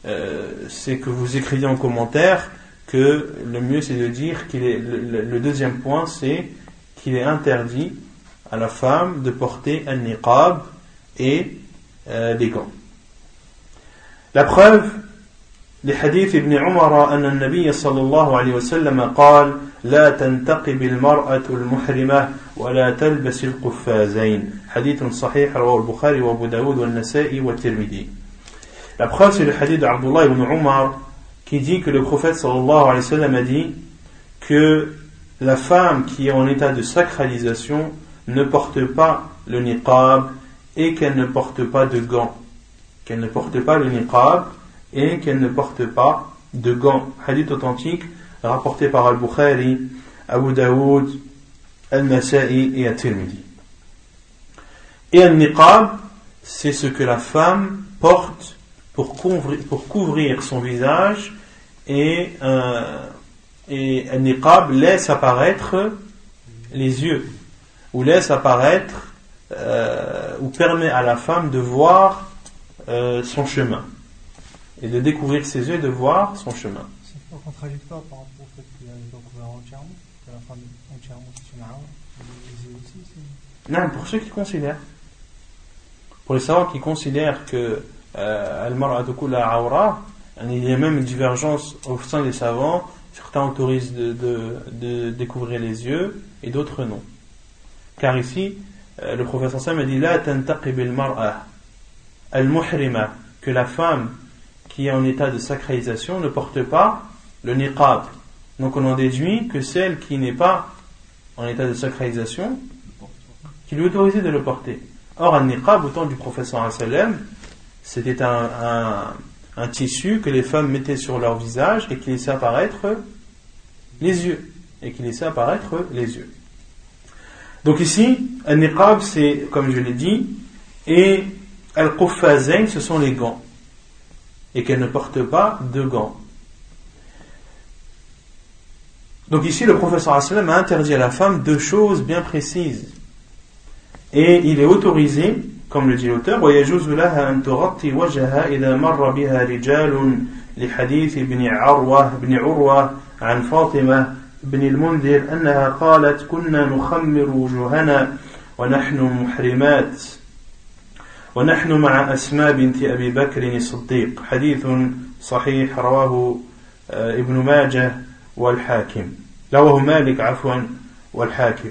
euh, c'est que vous écriviez en commentaire que le mieux c'est de dire qu'il est le, deuxième point c'est qu'il est interdit à la femme de porter un niqab et euh, des gants. La preuve, les hadiths ibn Umar أن النبي صلى الله عليه وسلم قال لا تنتقب المرأة المحرمة ولا تلبس القفازين حديث صحيح رواه البخاري وابو داود والنسائي والترمذي La preuve, c'est le hadith d'Abdullah ibn Umar qui dit que le prophète sallallahu alayhi wa sallam a dit que la femme qui est en état de sacralisation ne porte pas le niqab et qu'elle ne porte pas de gants. Qu'elle ne porte pas le niqab et qu'elle ne porte pas de gants. Hadith authentique rapporté par Al-Bukhari, Abu Daoud, Al-Nasa'i et At-Tirmidhi. Et al niqab, c'est ce que la femme porte pour couvrir, son visage et, euh, et niqab laisse apparaître les yeux ou laisse apparaître euh, ou permet à la femme de voir euh, son chemin et de découvrir ses yeux et de voir son chemin. Pas contradictoire par rapport au fait qu'il a entièrement, que la femme entièrement c'est une c'est- Non, pour ceux qui considèrent. Pour les savants qui considèrent que euh, Al-Mar'atu kulla awra, il y a même une divergence au sein des savants. Certains autorisent de, de- de découvrir les yeux et d'autres non. Car ici, euh, le professeur Sam a dit La tantaqib al-mar'a al-muhrima, que la femme qui est en état de sacralisation ne porte pas le niqab. Donc on en déduit que celle qui n'est pas en état de sacralisation qui lui autorisait de le porter. Or, un niqab, au temps du professeur c'était un, un, tissu que les femmes mettaient sur leur visage et qui laissait apparaître les yeux. Et qui laissait apparaître les yeux. Donc ici, un niqab, c'est, comme je l'ai dit, et al-quffazain, ce sont les gants Et qu'elle ne porte pas de gants. Donc ici, le professeur sallam a interdit à la femme deux choses bien précises. Et il est autorisé, comme le dit l'auteur, ويجوز لها أن تغطي وجهها إذا مر بها رجال لحديث ابن عروة بن عروة عن فاطمة بن المنذر أنها قالت كنا نخمر وجوهنا ونحن محرمات ونحن مع أسماء بنت أبي بكر الصديق حديث صحيح رواه آه، ابن ماجه والحاكم رواه مالك عفوا والحاكم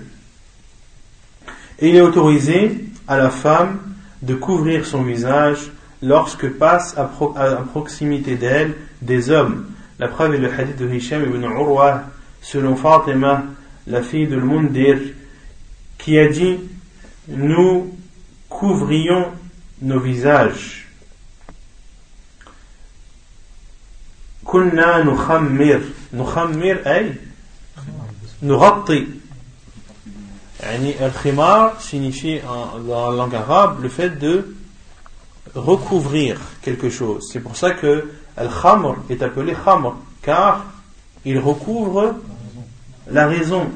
Et il est autorisé à la femme de couvrir son visage lorsque passent à, pro- à- à proximité d'elle des hommes. La preuve est le hadith de Hisham ibn Urwa, selon Fatima, la fille de Mundir, qui a dit Nous couvrions nos visages. Kunna nukhammir. Nukhammir ay? Nughatti. Yani, Al-khimar signifie dans la langue arabe le fait de recouvrir quelque chose. C'est pour ça que Al-khamr est appelé khamr, car il recouvre la raison.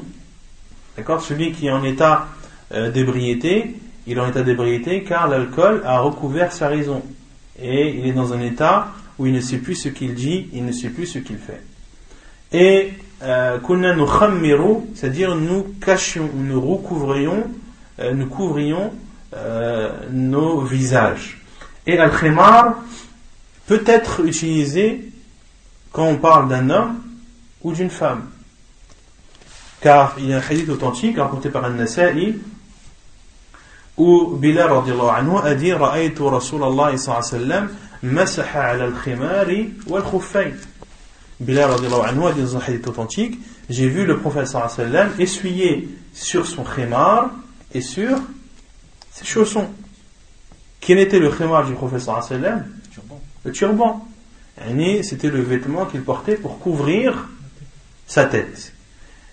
D'accord? Celui qui est en état euh, d'ébriété, il est en état d'ébriété car l'alcool a recouvert sa raison. Et il est dans un état où il ne sait plus ce qu'il dit, il ne sait plus ce qu'il fait. Et euh, kunna nukhammiru, c'est-à-dire nous cachions, nous recouvrions, euh, nous couvrions euh, nos visages. Et al-khimar peut être utilisé quand on parle d'un homme ou d'une femme. Car il y a un hadith authentique rapporté par An-Nasa'i où Bilal anhu a dit Ra'aytu Rasulallah sallam masaha ala al-khimari wal khuffayn. Bilal anhu a dit dans un hadith authentique J'ai vu le prophète sallam essuyer sur son khimar et sur ses chaussons. Quel était le khimar du prophète sallam? Turban. Le turban. Yani, C'était le vêtement qu'il portait pour couvrir sa tête.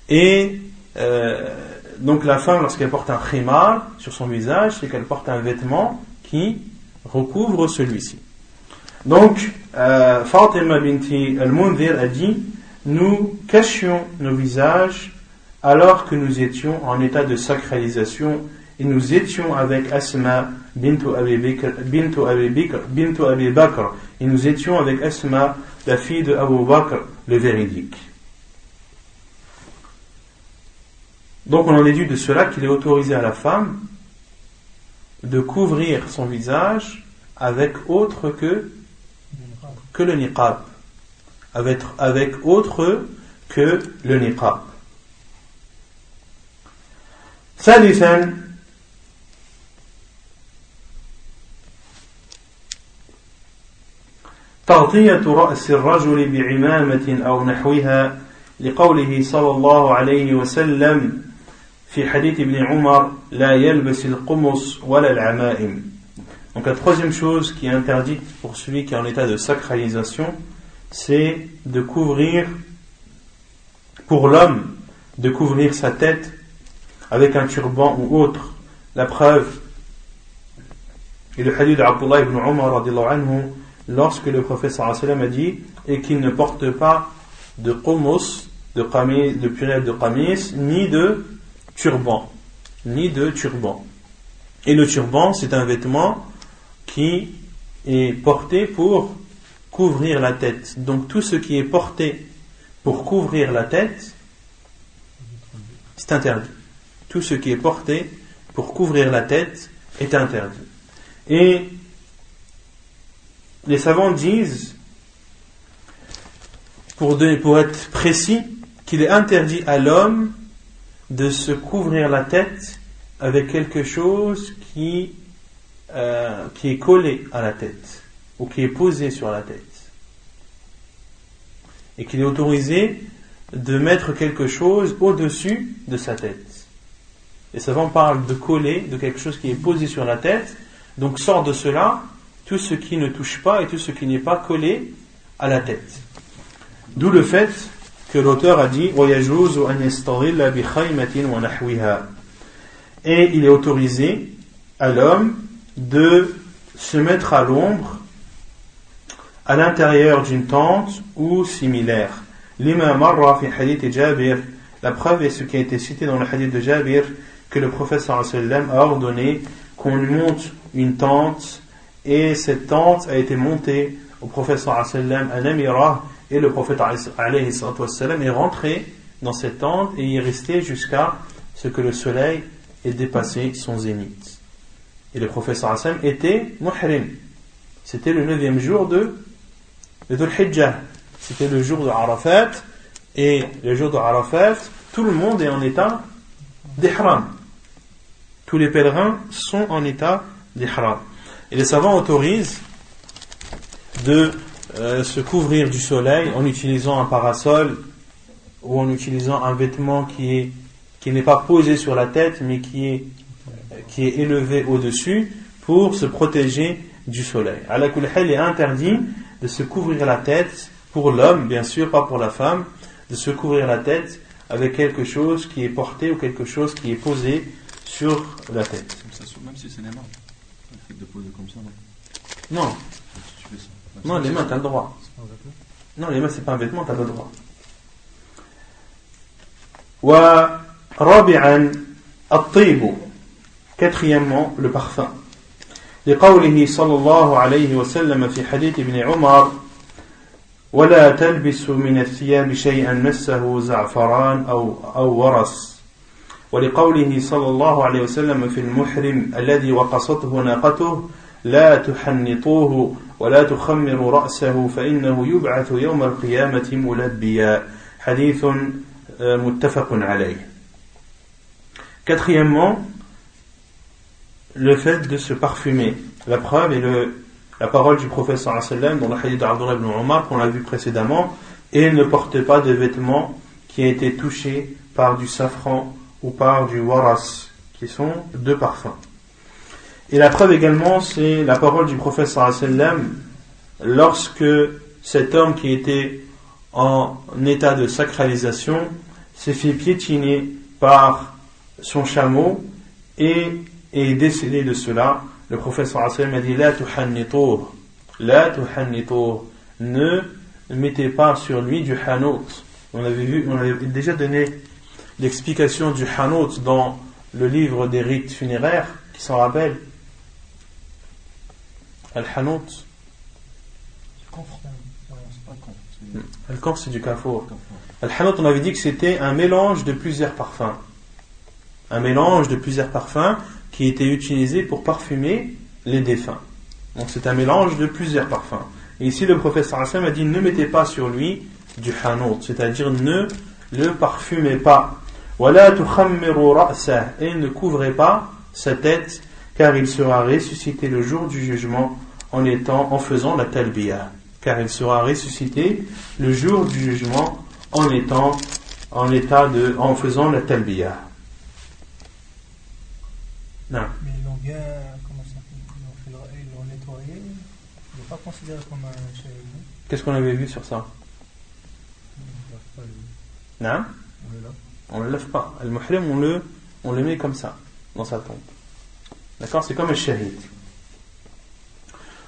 Et euh, donc la femme, lorsqu'elle porte un khimar sur son visage, c'est qu'elle porte un vêtement qui recouvre celui-ci. Donc, euh, Fatima binti al-Munzir a dit Nous cachions nos visages alors que nous étions en état de sacralisation et nous étions avec Asma bintu Abi Bakr, Abi Bakr, et nous étions avec Asma, la fille de Abu Bakr, le véridique. Donc on en déduit de cela qu'il est autorisé à la femme de couvrir son visage avec autre que, que le niqab. Avec, avec autre que le niqab. ثالثا تغطية رأس الرجل بعمامة أو نحوها لقوله صلى الله عليه وسلم la. Donc la troisième chose qui est interdite pour celui qui est en état de sacralisation, c'est de couvrir pour l'homme de couvrir sa tête avec un turban ou autre. La preuve et le hadith d'Abdullah ibn Umar anhu, lorsque le prophète a dit et qu'il ne porte pas de qumos, de, qamis, de punette de qamis, ni de turban, ni de turban. Et le turban, c'est un vêtement qui est porté pour couvrir la tête. Donc tout ce qui est porté pour couvrir la tête, c'est interdit. tout ce qui est porté pour couvrir la tête est interdit. Et les savants disent, pour, pour être précis, qu'il est interdit à l'homme de se couvrir la tête avec quelque chose qui, euh, qui est collé à la tête ou qui est posé sur la tête. Et qu'il est autorisé de mettre quelque chose au-dessus de sa tête. Les savants parlent de coller, de quelque chose qui est posé sur la tête. Donc sort de cela tout ce qui ne touche pas et tout ce qui n'est pas collé à la tête. D'où le fait que l'auteur a dit et il est autorisé à l'homme de se mettre à l'ombre à l'intérieur d'une tente ou similaire. La preuve est ce qui a été cité dans le hadith de Jabir que le professeur a ordonné qu'on monte une tente et cette tente a été montée au professeur à Namira et le prophète est rentré dans cette tente et y est resté jusqu'à ce que le soleil ait dépassé son zénith. Et le professeur était muhrim. C'était le neuvième jour de, de Hijjah. C'était le jour de Arafat. Et le jour de Arafat, tout le monde est en état d'ihram. Tous les pèlerins sont en état d'ihram. Et les savants autorisent de euh, se couvrir du soleil en utilisant un parasol ou en utilisant un vêtement qui est qui n'est pas posé sur la tête mais qui est qui est élevé au-dessus pour se protéger du soleil. La il est interdit de se couvrir la tête pour l'homme, bien sûr, pas pour la femme, de se couvrir la tête avec quelque chose qui est porté ou quelque chose qui est posé sur la tête. Même si c'est les mains, de poser comme ça, non? Non. Non, les mains, tu as le droit. Non, les mains, c'est pas un vêtement, tu as le droit. ورابعا الطيب quatrièmement le parfum لقوله صلى الله عليه وسلم في حديث ابن عمر ولا تلبس من الثياب شيئا مسه زعفران أو, أو ورس ولقوله صلى الله عليه وسلم في المحرم الذي وقصته ناقته لا تحنطوه ولا تخمروا رأسه فإنه يبعث يوم القيامة ملبيا حديث متفق عليه Quatrièmement, le fait de se parfumer. La preuve est le, la parole du professeur sallam dans le hadith d'Abdullah ibn Omar qu'on a vu précédemment et ne portait pas de vêtements qui a été touchés par du safran ou par du waras qui sont deux parfums. Et la preuve également, c'est la parole du prophète sallam lorsque cet homme qui était en état de sacralisation s'est fait piétiner par son chameau et est décédé de cela. Le prophète sallam a dit La tuhannitour, la tuhannitour, ne mettez pas sur lui du hanout. On avait on avait déjà donné l'explication du hanout dans le livre des rites funéraires, qui s'en rappelle Al-Hanout. Al-Kanf, c'est du kafour. Al-Hanout, on avait dit que c'était un mélange de plusieurs parfums. Un mélange de plusieurs parfums qui était utilisé pour parfumer les défunts. Donc c'est un mélange de plusieurs parfums. Et ici, le professeur Hassan a dit ne mettez pas sur lui du hanout, c'est-à-dire ne le parfumez pas. Et ne couvrez pas sa tête, car il sera ressuscité le jour du jugement en étant, en faisant la talbiya. Car il sera ressuscité le jour du jugement en étant, en état de, en faisant la talbiya. Non. Mais ils l'ont bien, comment ça Ils l'ont nettoyé. Il n'est pas considéré comme un shahid. Qu'est-ce qu'on avait vu sur ça? Non On le lave. On le lave pas. Le muhrim, on le, on le met comme ça, dans sa tombe. D'accord? C'est comme un shahid.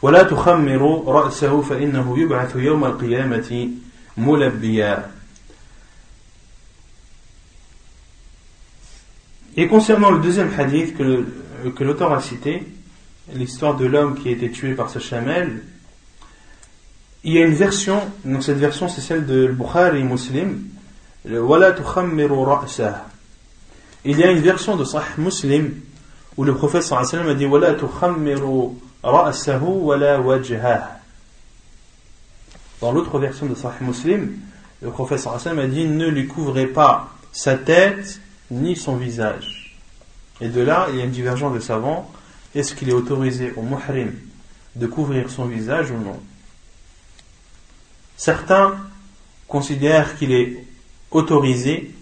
ولا تخمروا رأسه فإنه يبعث يوم القيامة ملبيا Et concernant le deuxième hadith que, que l'auteur a cité, l'histoire de l'homme qui a été tué par sa chamelle, il y a une version, donc cette version c'est celle de Bukhari Muslim, le Wala tukhammiru ra'sah. il y a une version de Sahih Muslim où le prophète sallallahu alayhi wa sallam a dit وَلَا dans l'autre version de Sahih Muslim, le prophète a dit Ne lui couvrez pas sa tête ni son visage. Et de là, il y a une divergence de savants. Est-ce qu'il est autorisé au muhrim de couvrir son visage ou non? Certains considèrent qu'il est autorisé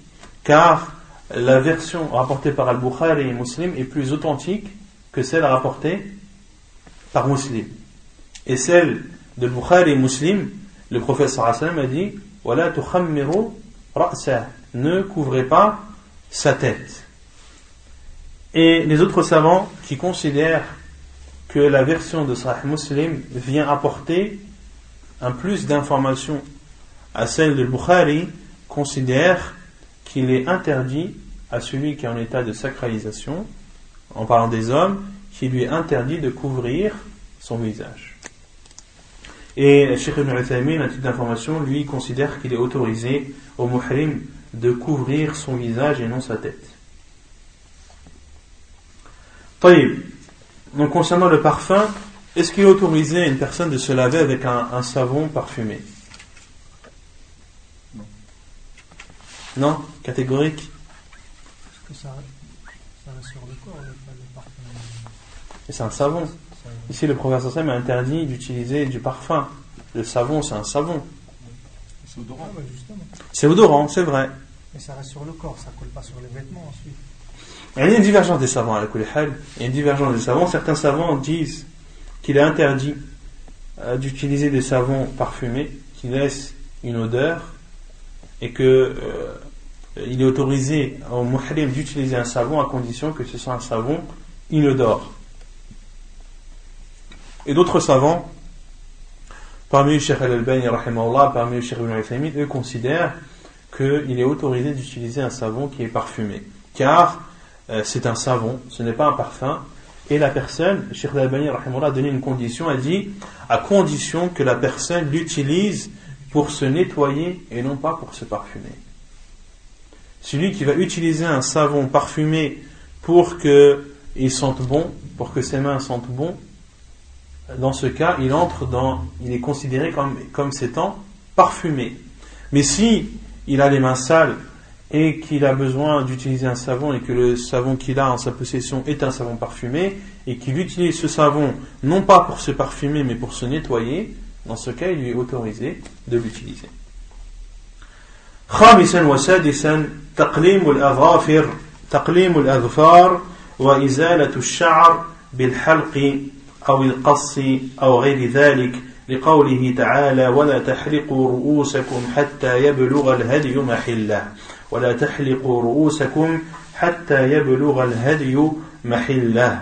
car la version rapportée par Al-Bukhari et Muslim est plus authentique que celle rapportée par Muslim. Et celle de Bukhari Muslim, le prophète sallam a dit Voilà, ne couvrez pas sa tête. Et les autres savants qui considèrent que la version de Sahih Muslim vient apporter un plus d'informations à celle de Bukhari considèrent qu'il est interdit à celui qui est en état de sacralisation, en parlant des hommes, qui lui est interdit de couvrir son visage. Et Sheikh Ibn Uthaymin, à titre d'information, lui considère qu'il est autorisé au muhrim de couvrir son visage et non sa tête. Donc concernant le parfum, est-ce qu'il est autorisé à une personne de se laver avec un, savon parfumé? Non. Non? Catégorique? Parce que ça, ça sur le corps, le, parfum. Et c'est un savon. Ici, le professeur m'a interdit d'utiliser du parfum. Le savon, c'est un savon. C'est odorant. Ah, justement. C'est odorant, c'est vrai. Mais ça reste sur le corps, ça colle pas sur les vêtements ensuite. Il y a une divergence des savants à la Il y a une divergence des savants. Certains savants disent qu'il est interdit euh, d'utiliser des savons parfumés qui laissent une odeur et que euh, il est autorisé au muhrim d'utiliser un savon à condition que ce soit un savon inodore. Et d'autres savants, parmi Cheikh Al-Albani, parmi Cheikh Ibn eux considèrent qu'il est autorisé d'utiliser un savon qui est parfumé. Car euh, c'est un savon, ce n'est pas un parfum. Et la personne, Cheikh Al-Albani a donné une condition, a dit à condition que la personne l'utilise pour se nettoyer et non pas pour se parfumer. Celui qui va utiliser un savon parfumé pour qu'il sente bon, pour que ses mains sentent bon, dans ce cas, il entre dans, il est considéré comme, comme s'étant parfumé. Mais si il a les mains sales et qu'il a besoin d'utiliser un savon et que le savon qu'il a en sa possession est un savon parfumé et qu'il utilise ce savon non pas pour se parfumer mais pour se nettoyer, dans ce cas il lui est autorisé de l'utiliser. خامسا وسادسا تقليم الأظافر تقليم الأظفار وإزالة الشعر بالحلق أو القص أو غير ذلك لقوله تعالى ولا تحلقوا رؤوسكم حتى يبلغ الهدي محلة. ولا تحلقوا رؤوسكم حتى يبلغ الهدي محلة.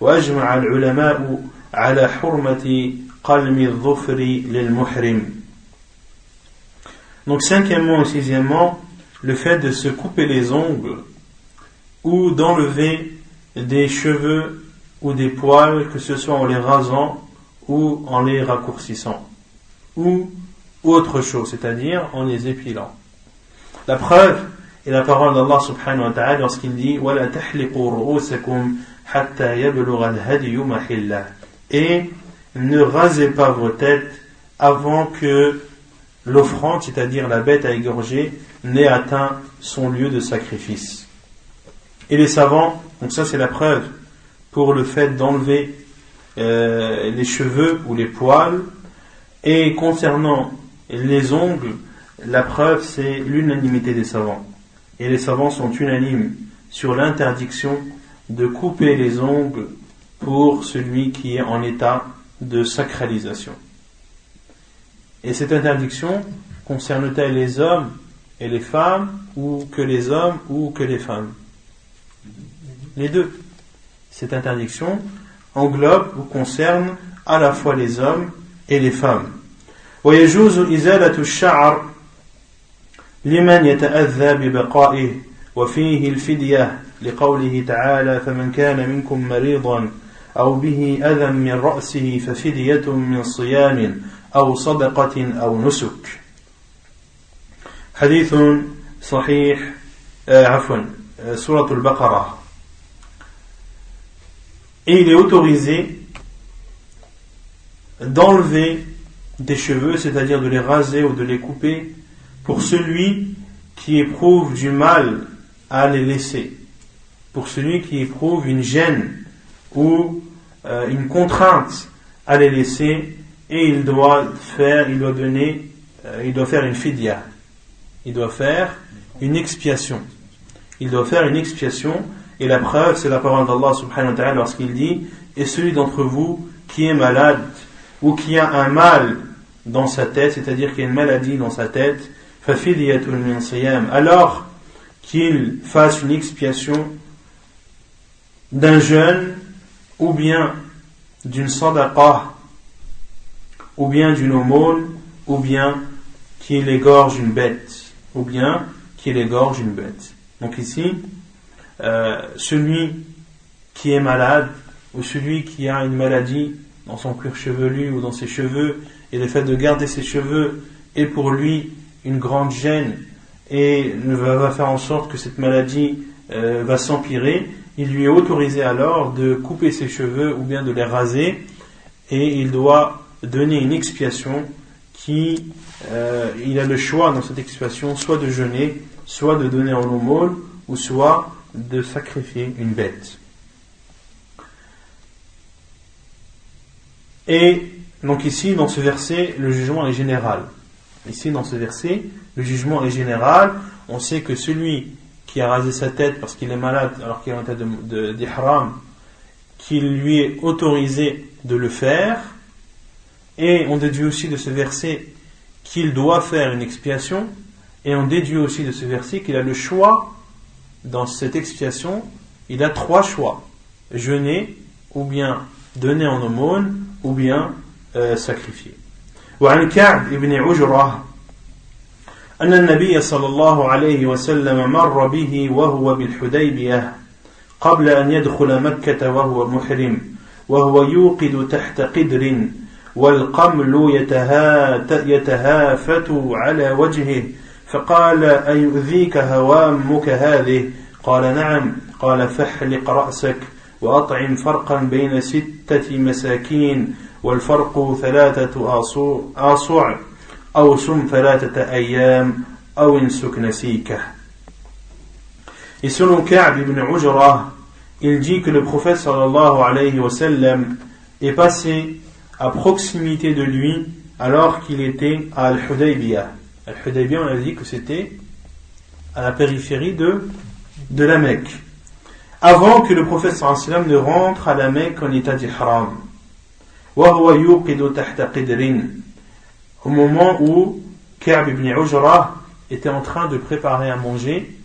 وأجمع العلماء على حرمة قلم الظفر للمحرم. Donc cinquièmement et sixièmement, le fait de se couper les ongles ou d'enlever des cheveux ou des poils, que ce soit en les rasant ou en les raccourcissant, ou autre chose, c'est-à-dire en les épilant. La preuve est la parole d'Allah subhanahu wa ta'ala lorsqu'il dit Et ne rasez pas vos têtes avant que l'offrande, c'est-à-dire la bête à égorger, n'ait atteint son lieu de sacrifice. Et les savants, donc ça c'est la preuve pour le fait d'enlever euh, les cheveux ou les poils. Et concernant les ongles, la preuve c'est l'unanimité des savants. Et les savants sont unanimes sur l'interdiction de couper les ongles pour celui qui est en état de sacralisation. Et cette interdiction concerne-t-elle les hommes et les femmes ou que les hommes ou que les femmes? Les deux Cette interdiction englobe ou concerne à la fois les hommes et les femmes. ويجوز إزالة الشعر لمن يتأذى ببقائه وفيه الفدية لقوله تعالى فمن كان منكم مريضا أو به أذى من رأسه ففدية من صيام أو صدقة أو نسك حديث صحيح آه عفوا euh, Surat al-Baqarah. et il est autorisé d'enlever des cheveux, c'est-à-dire de les raser ou de les couper, pour celui qui éprouve du mal à les laisser, pour celui qui éprouve une gêne ou euh, une contrainte à les laisser, et il doit faire, il doit donner, euh, il doit faire une fidya, il doit faire une expiation. Il doit faire une expiation, et la preuve, c'est la parole d'Allah subhanahu wa ta'ala lorsqu'il dit, et celui d'entre vous qui est malade, ou qui a un mal dans sa tête, c'est-à-dire qu'il a une maladie dans sa tête, alors qu'il fasse une expiation d'un jeûne ou bien d'une sadaqa ou bien d'une aumône ou bien qu'il égorge une bête ou bien qu'il égorge une bête. Donc ici, euh, celui qui est malade ou celui qui a une maladie dans son cuir chevelu ou dans ses cheveux, et le fait de garder ses cheveux est pour lui une grande gêne et va faire en sorte que cette maladie euh, va s'empirer, il lui est autorisé alors de couper ses cheveux ou bien de les raser et il doit donner une expiation qui, euh, il a le choix dans cette expiation soit de jeûner, soit de donner en aumône ou soit de sacrifier une bête. Et donc ici, dans ce verset, le jugement est général. Ici, dans ce verset, le jugement est général. On sait que celui qui a rasé sa tête parce qu'il est malade alors qu'il est en tête d'ihram, qu'il lui est autorisé de le faire. Et on déduit aussi de ce verset qu'il doit faire une expiation. Et on déduit aussi de ce verset qu'il a le choix dans cette expiation. Il a trois choix. Jeûner ou bien donner en aumône ou bien euh, sacrifier. وعن كعب بن عجرة أن النبي صلى الله عليه وسلم مر به وهو بالحديبية قبل أن يدخل مكة وهو محرم وهو يوقد تحت قدر والقمل يتهافت على وجهه فقال أيؤذيك هوامك هذه؟ قال نعم. قال فاحلق رأسك وأطعم فرقا بين ستة مساكين والفرق ثلاثة آصوع أو سم ثلاثة أيام أو انسك نسيكه. Et كعب بن عجرة il dit que le prophète صلى الله عليه وسلم est passé à proximité de lui alors qu'il était à Al-Hudaybiyah. Al-Hudaybiyah, on a dit que c'était à la périphérie de, de la Mecque. avant que le prophète sallam ne rentre à la Mecque en état d'ihram. Au moment où Ka'b ibn Ujra était en train de préparer à manger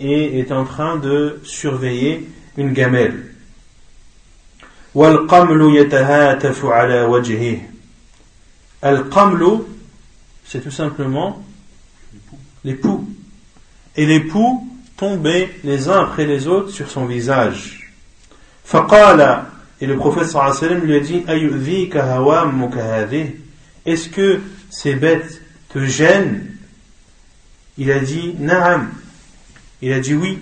et était en train de surveiller une gamelle. Al-qamlu, c'est tout simplement les poux. Et les poux tombaient les uns après les autres sur son visage. Et le prophète sallam lui a dit Est-ce que ces bêtes te gênent? Il a dit Naam. Il a dit oui.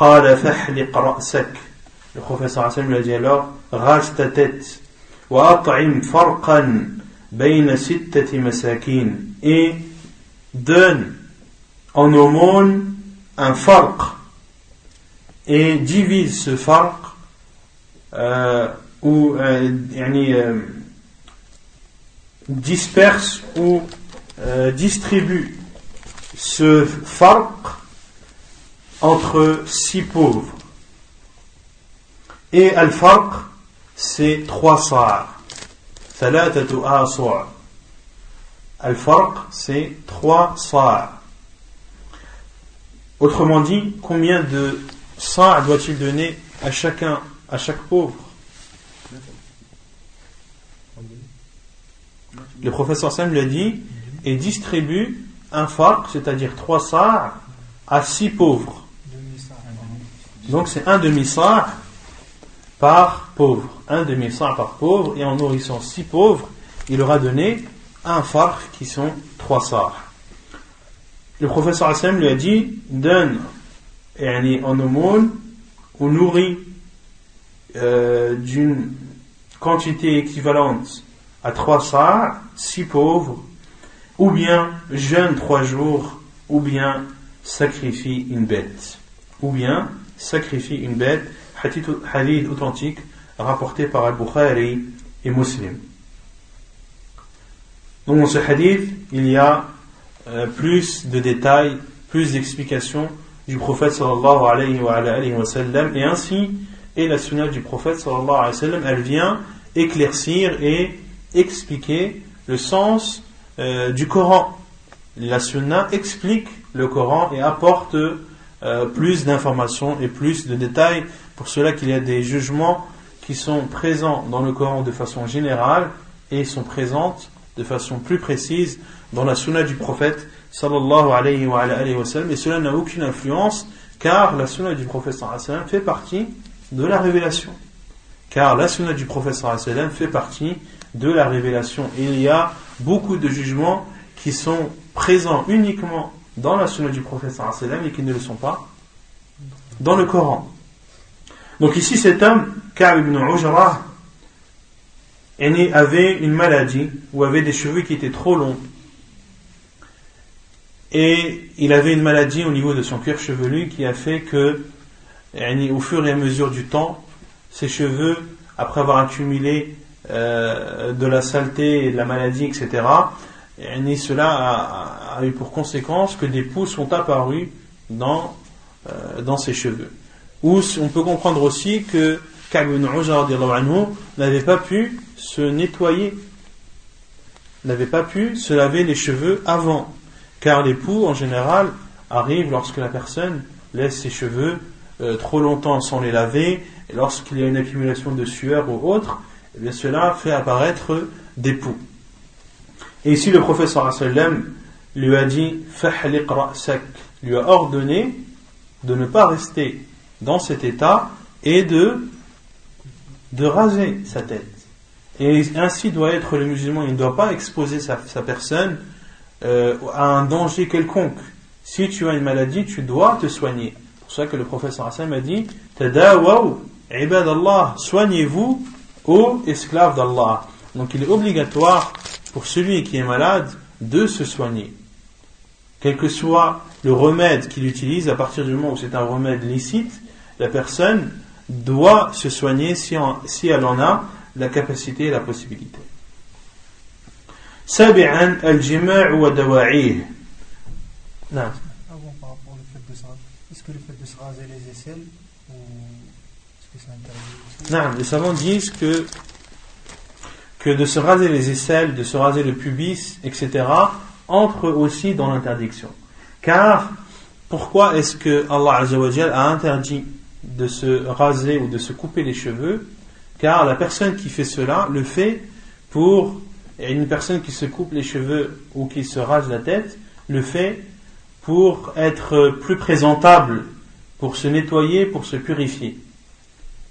Le prophète sallam lui a dit alors Rase ta tête. Et donne en aumône un farq et divise ce farq euh, ou euh, euh, disperse ou distribue ce farq entre six pauvres. Et al-farq, c'est trois sa'a. ثلاثة آصع. Al-farq, c'est trois sa'a. Autrement dit, combien de sa doit-il donner à chacun, à chaque pauvre Le professeur Sam l'a dit, et distribue un farq, c'est-à-dire trois sa à six pauvres. Donc c'est un demi-sa par pauvre, un demi-sa par pauvre, et en nourrissant six pauvres, il leur a donné un far qui sont trois sars. Le professeur Hassan lui a dit donne et en aumône ou nourrit euh, d'une quantité équivalente à trois sars, six pauvres, ou bien jeûne trois jours, ou bien sacrifie une bête, ou bien sacrifie une bête hadith, authentique rapporté par Al-Bukhari et Muslim. Donc dans ce hadith, il y a euh, plus de détails, plus d'explications du prophète sallallahu alayhi wa, alayhi wa sallam, et ainsi, et la sunna du prophète sallallahu alayhi wa sallam, elle vient éclaircir et expliquer le sens euh, du Coran. La sunna explique le Coran et apporte euh, plus d'informations et plus de détails, pour cela qu'il y a des jugements qui sont présents dans le Coran de façon générale et sont présentes de façon plus précise dans la sunna du prophète sallallahu alayhi wa, cela n'a aucune influence car la sunna du prophète sallallahu alayhi wa fait partie de la révélation. Car la sunna du prophète sallallahu alayhi wa sallam fait partie de la révélation. Il y a beaucoup de jugements qui sont présents uniquement dans la sunna du prophète sallallahu alayhi wa et qui ne le sont pas dans le Coran. Donc ici cet homme, Ka'b ibn avait une maladie ou avait des cheveux qui étaient trop longs. Et il avait une maladie au niveau de son cuir chevelu qui a fait que, au fur et à mesure du temps, ses cheveux, après avoir accumulé euh, de la saleté et de la maladie, etc., cela a, eu pour conséquence que des poux sont apparus dans, euh, dans ses cheveux. Ou on peut comprendre aussi que Ka'b ibn n'avait pas pu se nettoyer, n'avait pas pu se laver les cheveux avant. Car les poux, en général, arrivent lorsque la personne laisse ses cheveux euh, trop longtemps sans les laver, et lorsqu'il y a une accumulation de sueur ou autre, eh bien cela fait apparaître des poux. Et ici, le professeur sallam lui a dit lui a ordonné de ne pas rester dans cet état et de, de raser sa tête. Et ainsi doit être le musulman, il ne doit pas exposer sa, personne euh, à un danger quelconque. Si tu as une maladie, tu dois te soigner. C'est pour ça que le professeur Hassan m'a dit Tadawaw, ibadallah, soignez-vous, ô esclaves d'Allah. Donc il est obligatoire pour celui qui est malade de se soigner. Quel que soit le remède qu'il utilise, à partir du moment où c'est un remède licite, la personne doit se soigner si, si elle en a la capacité et la possibilité. سابعا الجماع ودواعيه نعم Avant, par rapport au fait de se raser, est-ce que le fait de se raser les aisselles ou est-ce que c'est interdit aussi Non, les savants disent que que de se raser les aisselles, de se raser le pubis, etc., entre aussi dans l'interdiction. Car, pourquoi est-ce que Allah a interdit de se raser ou de se couper les cheveux car la personne qui fait cela le fait pour une personne qui se coupe les cheveux ou qui se rase la tête le fait pour être plus présentable, pour se nettoyer, pour se purifier.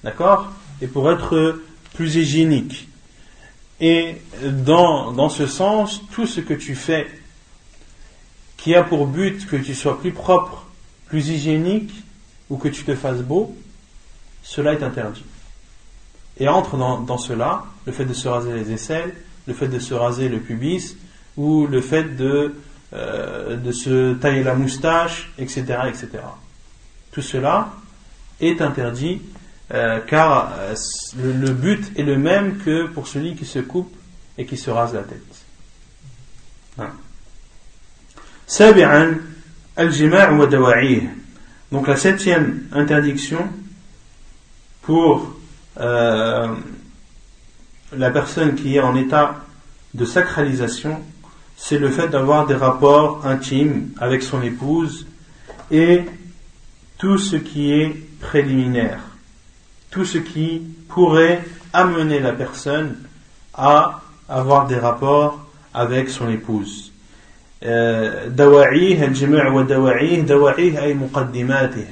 D'accord? Et pour être plus hygiénique. Et dans, dans ce sens, tout ce que tu fais qui a pour but que tu sois plus propre, plus hygiénique, ou que tu te fasses beau, cela est interdit. Et entre dans, cela le fait de se raser les aisselles, le fait de se raser le pubis, ou le fait de, euh, de se tailler la moustache, etc., etc. Tout cela est interdit euh, car euh, le, but est le même que pour celui qui se coupe et qui se rase la tête. Hein. Donc la septième interdiction pour euh, la personne qui est en état de sacralisation, c'est le fait d'avoir des rapports intimes avec son épouse et tout ce qui est préliminaire, tout ce qui pourrait amener la personne à avoir des rapports avec son épouse. دواعيه الجماع ودواعيه دواعيه أي مقدماته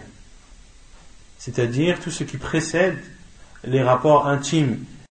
c'est-à-dire tout ce qui précède les rapports intimes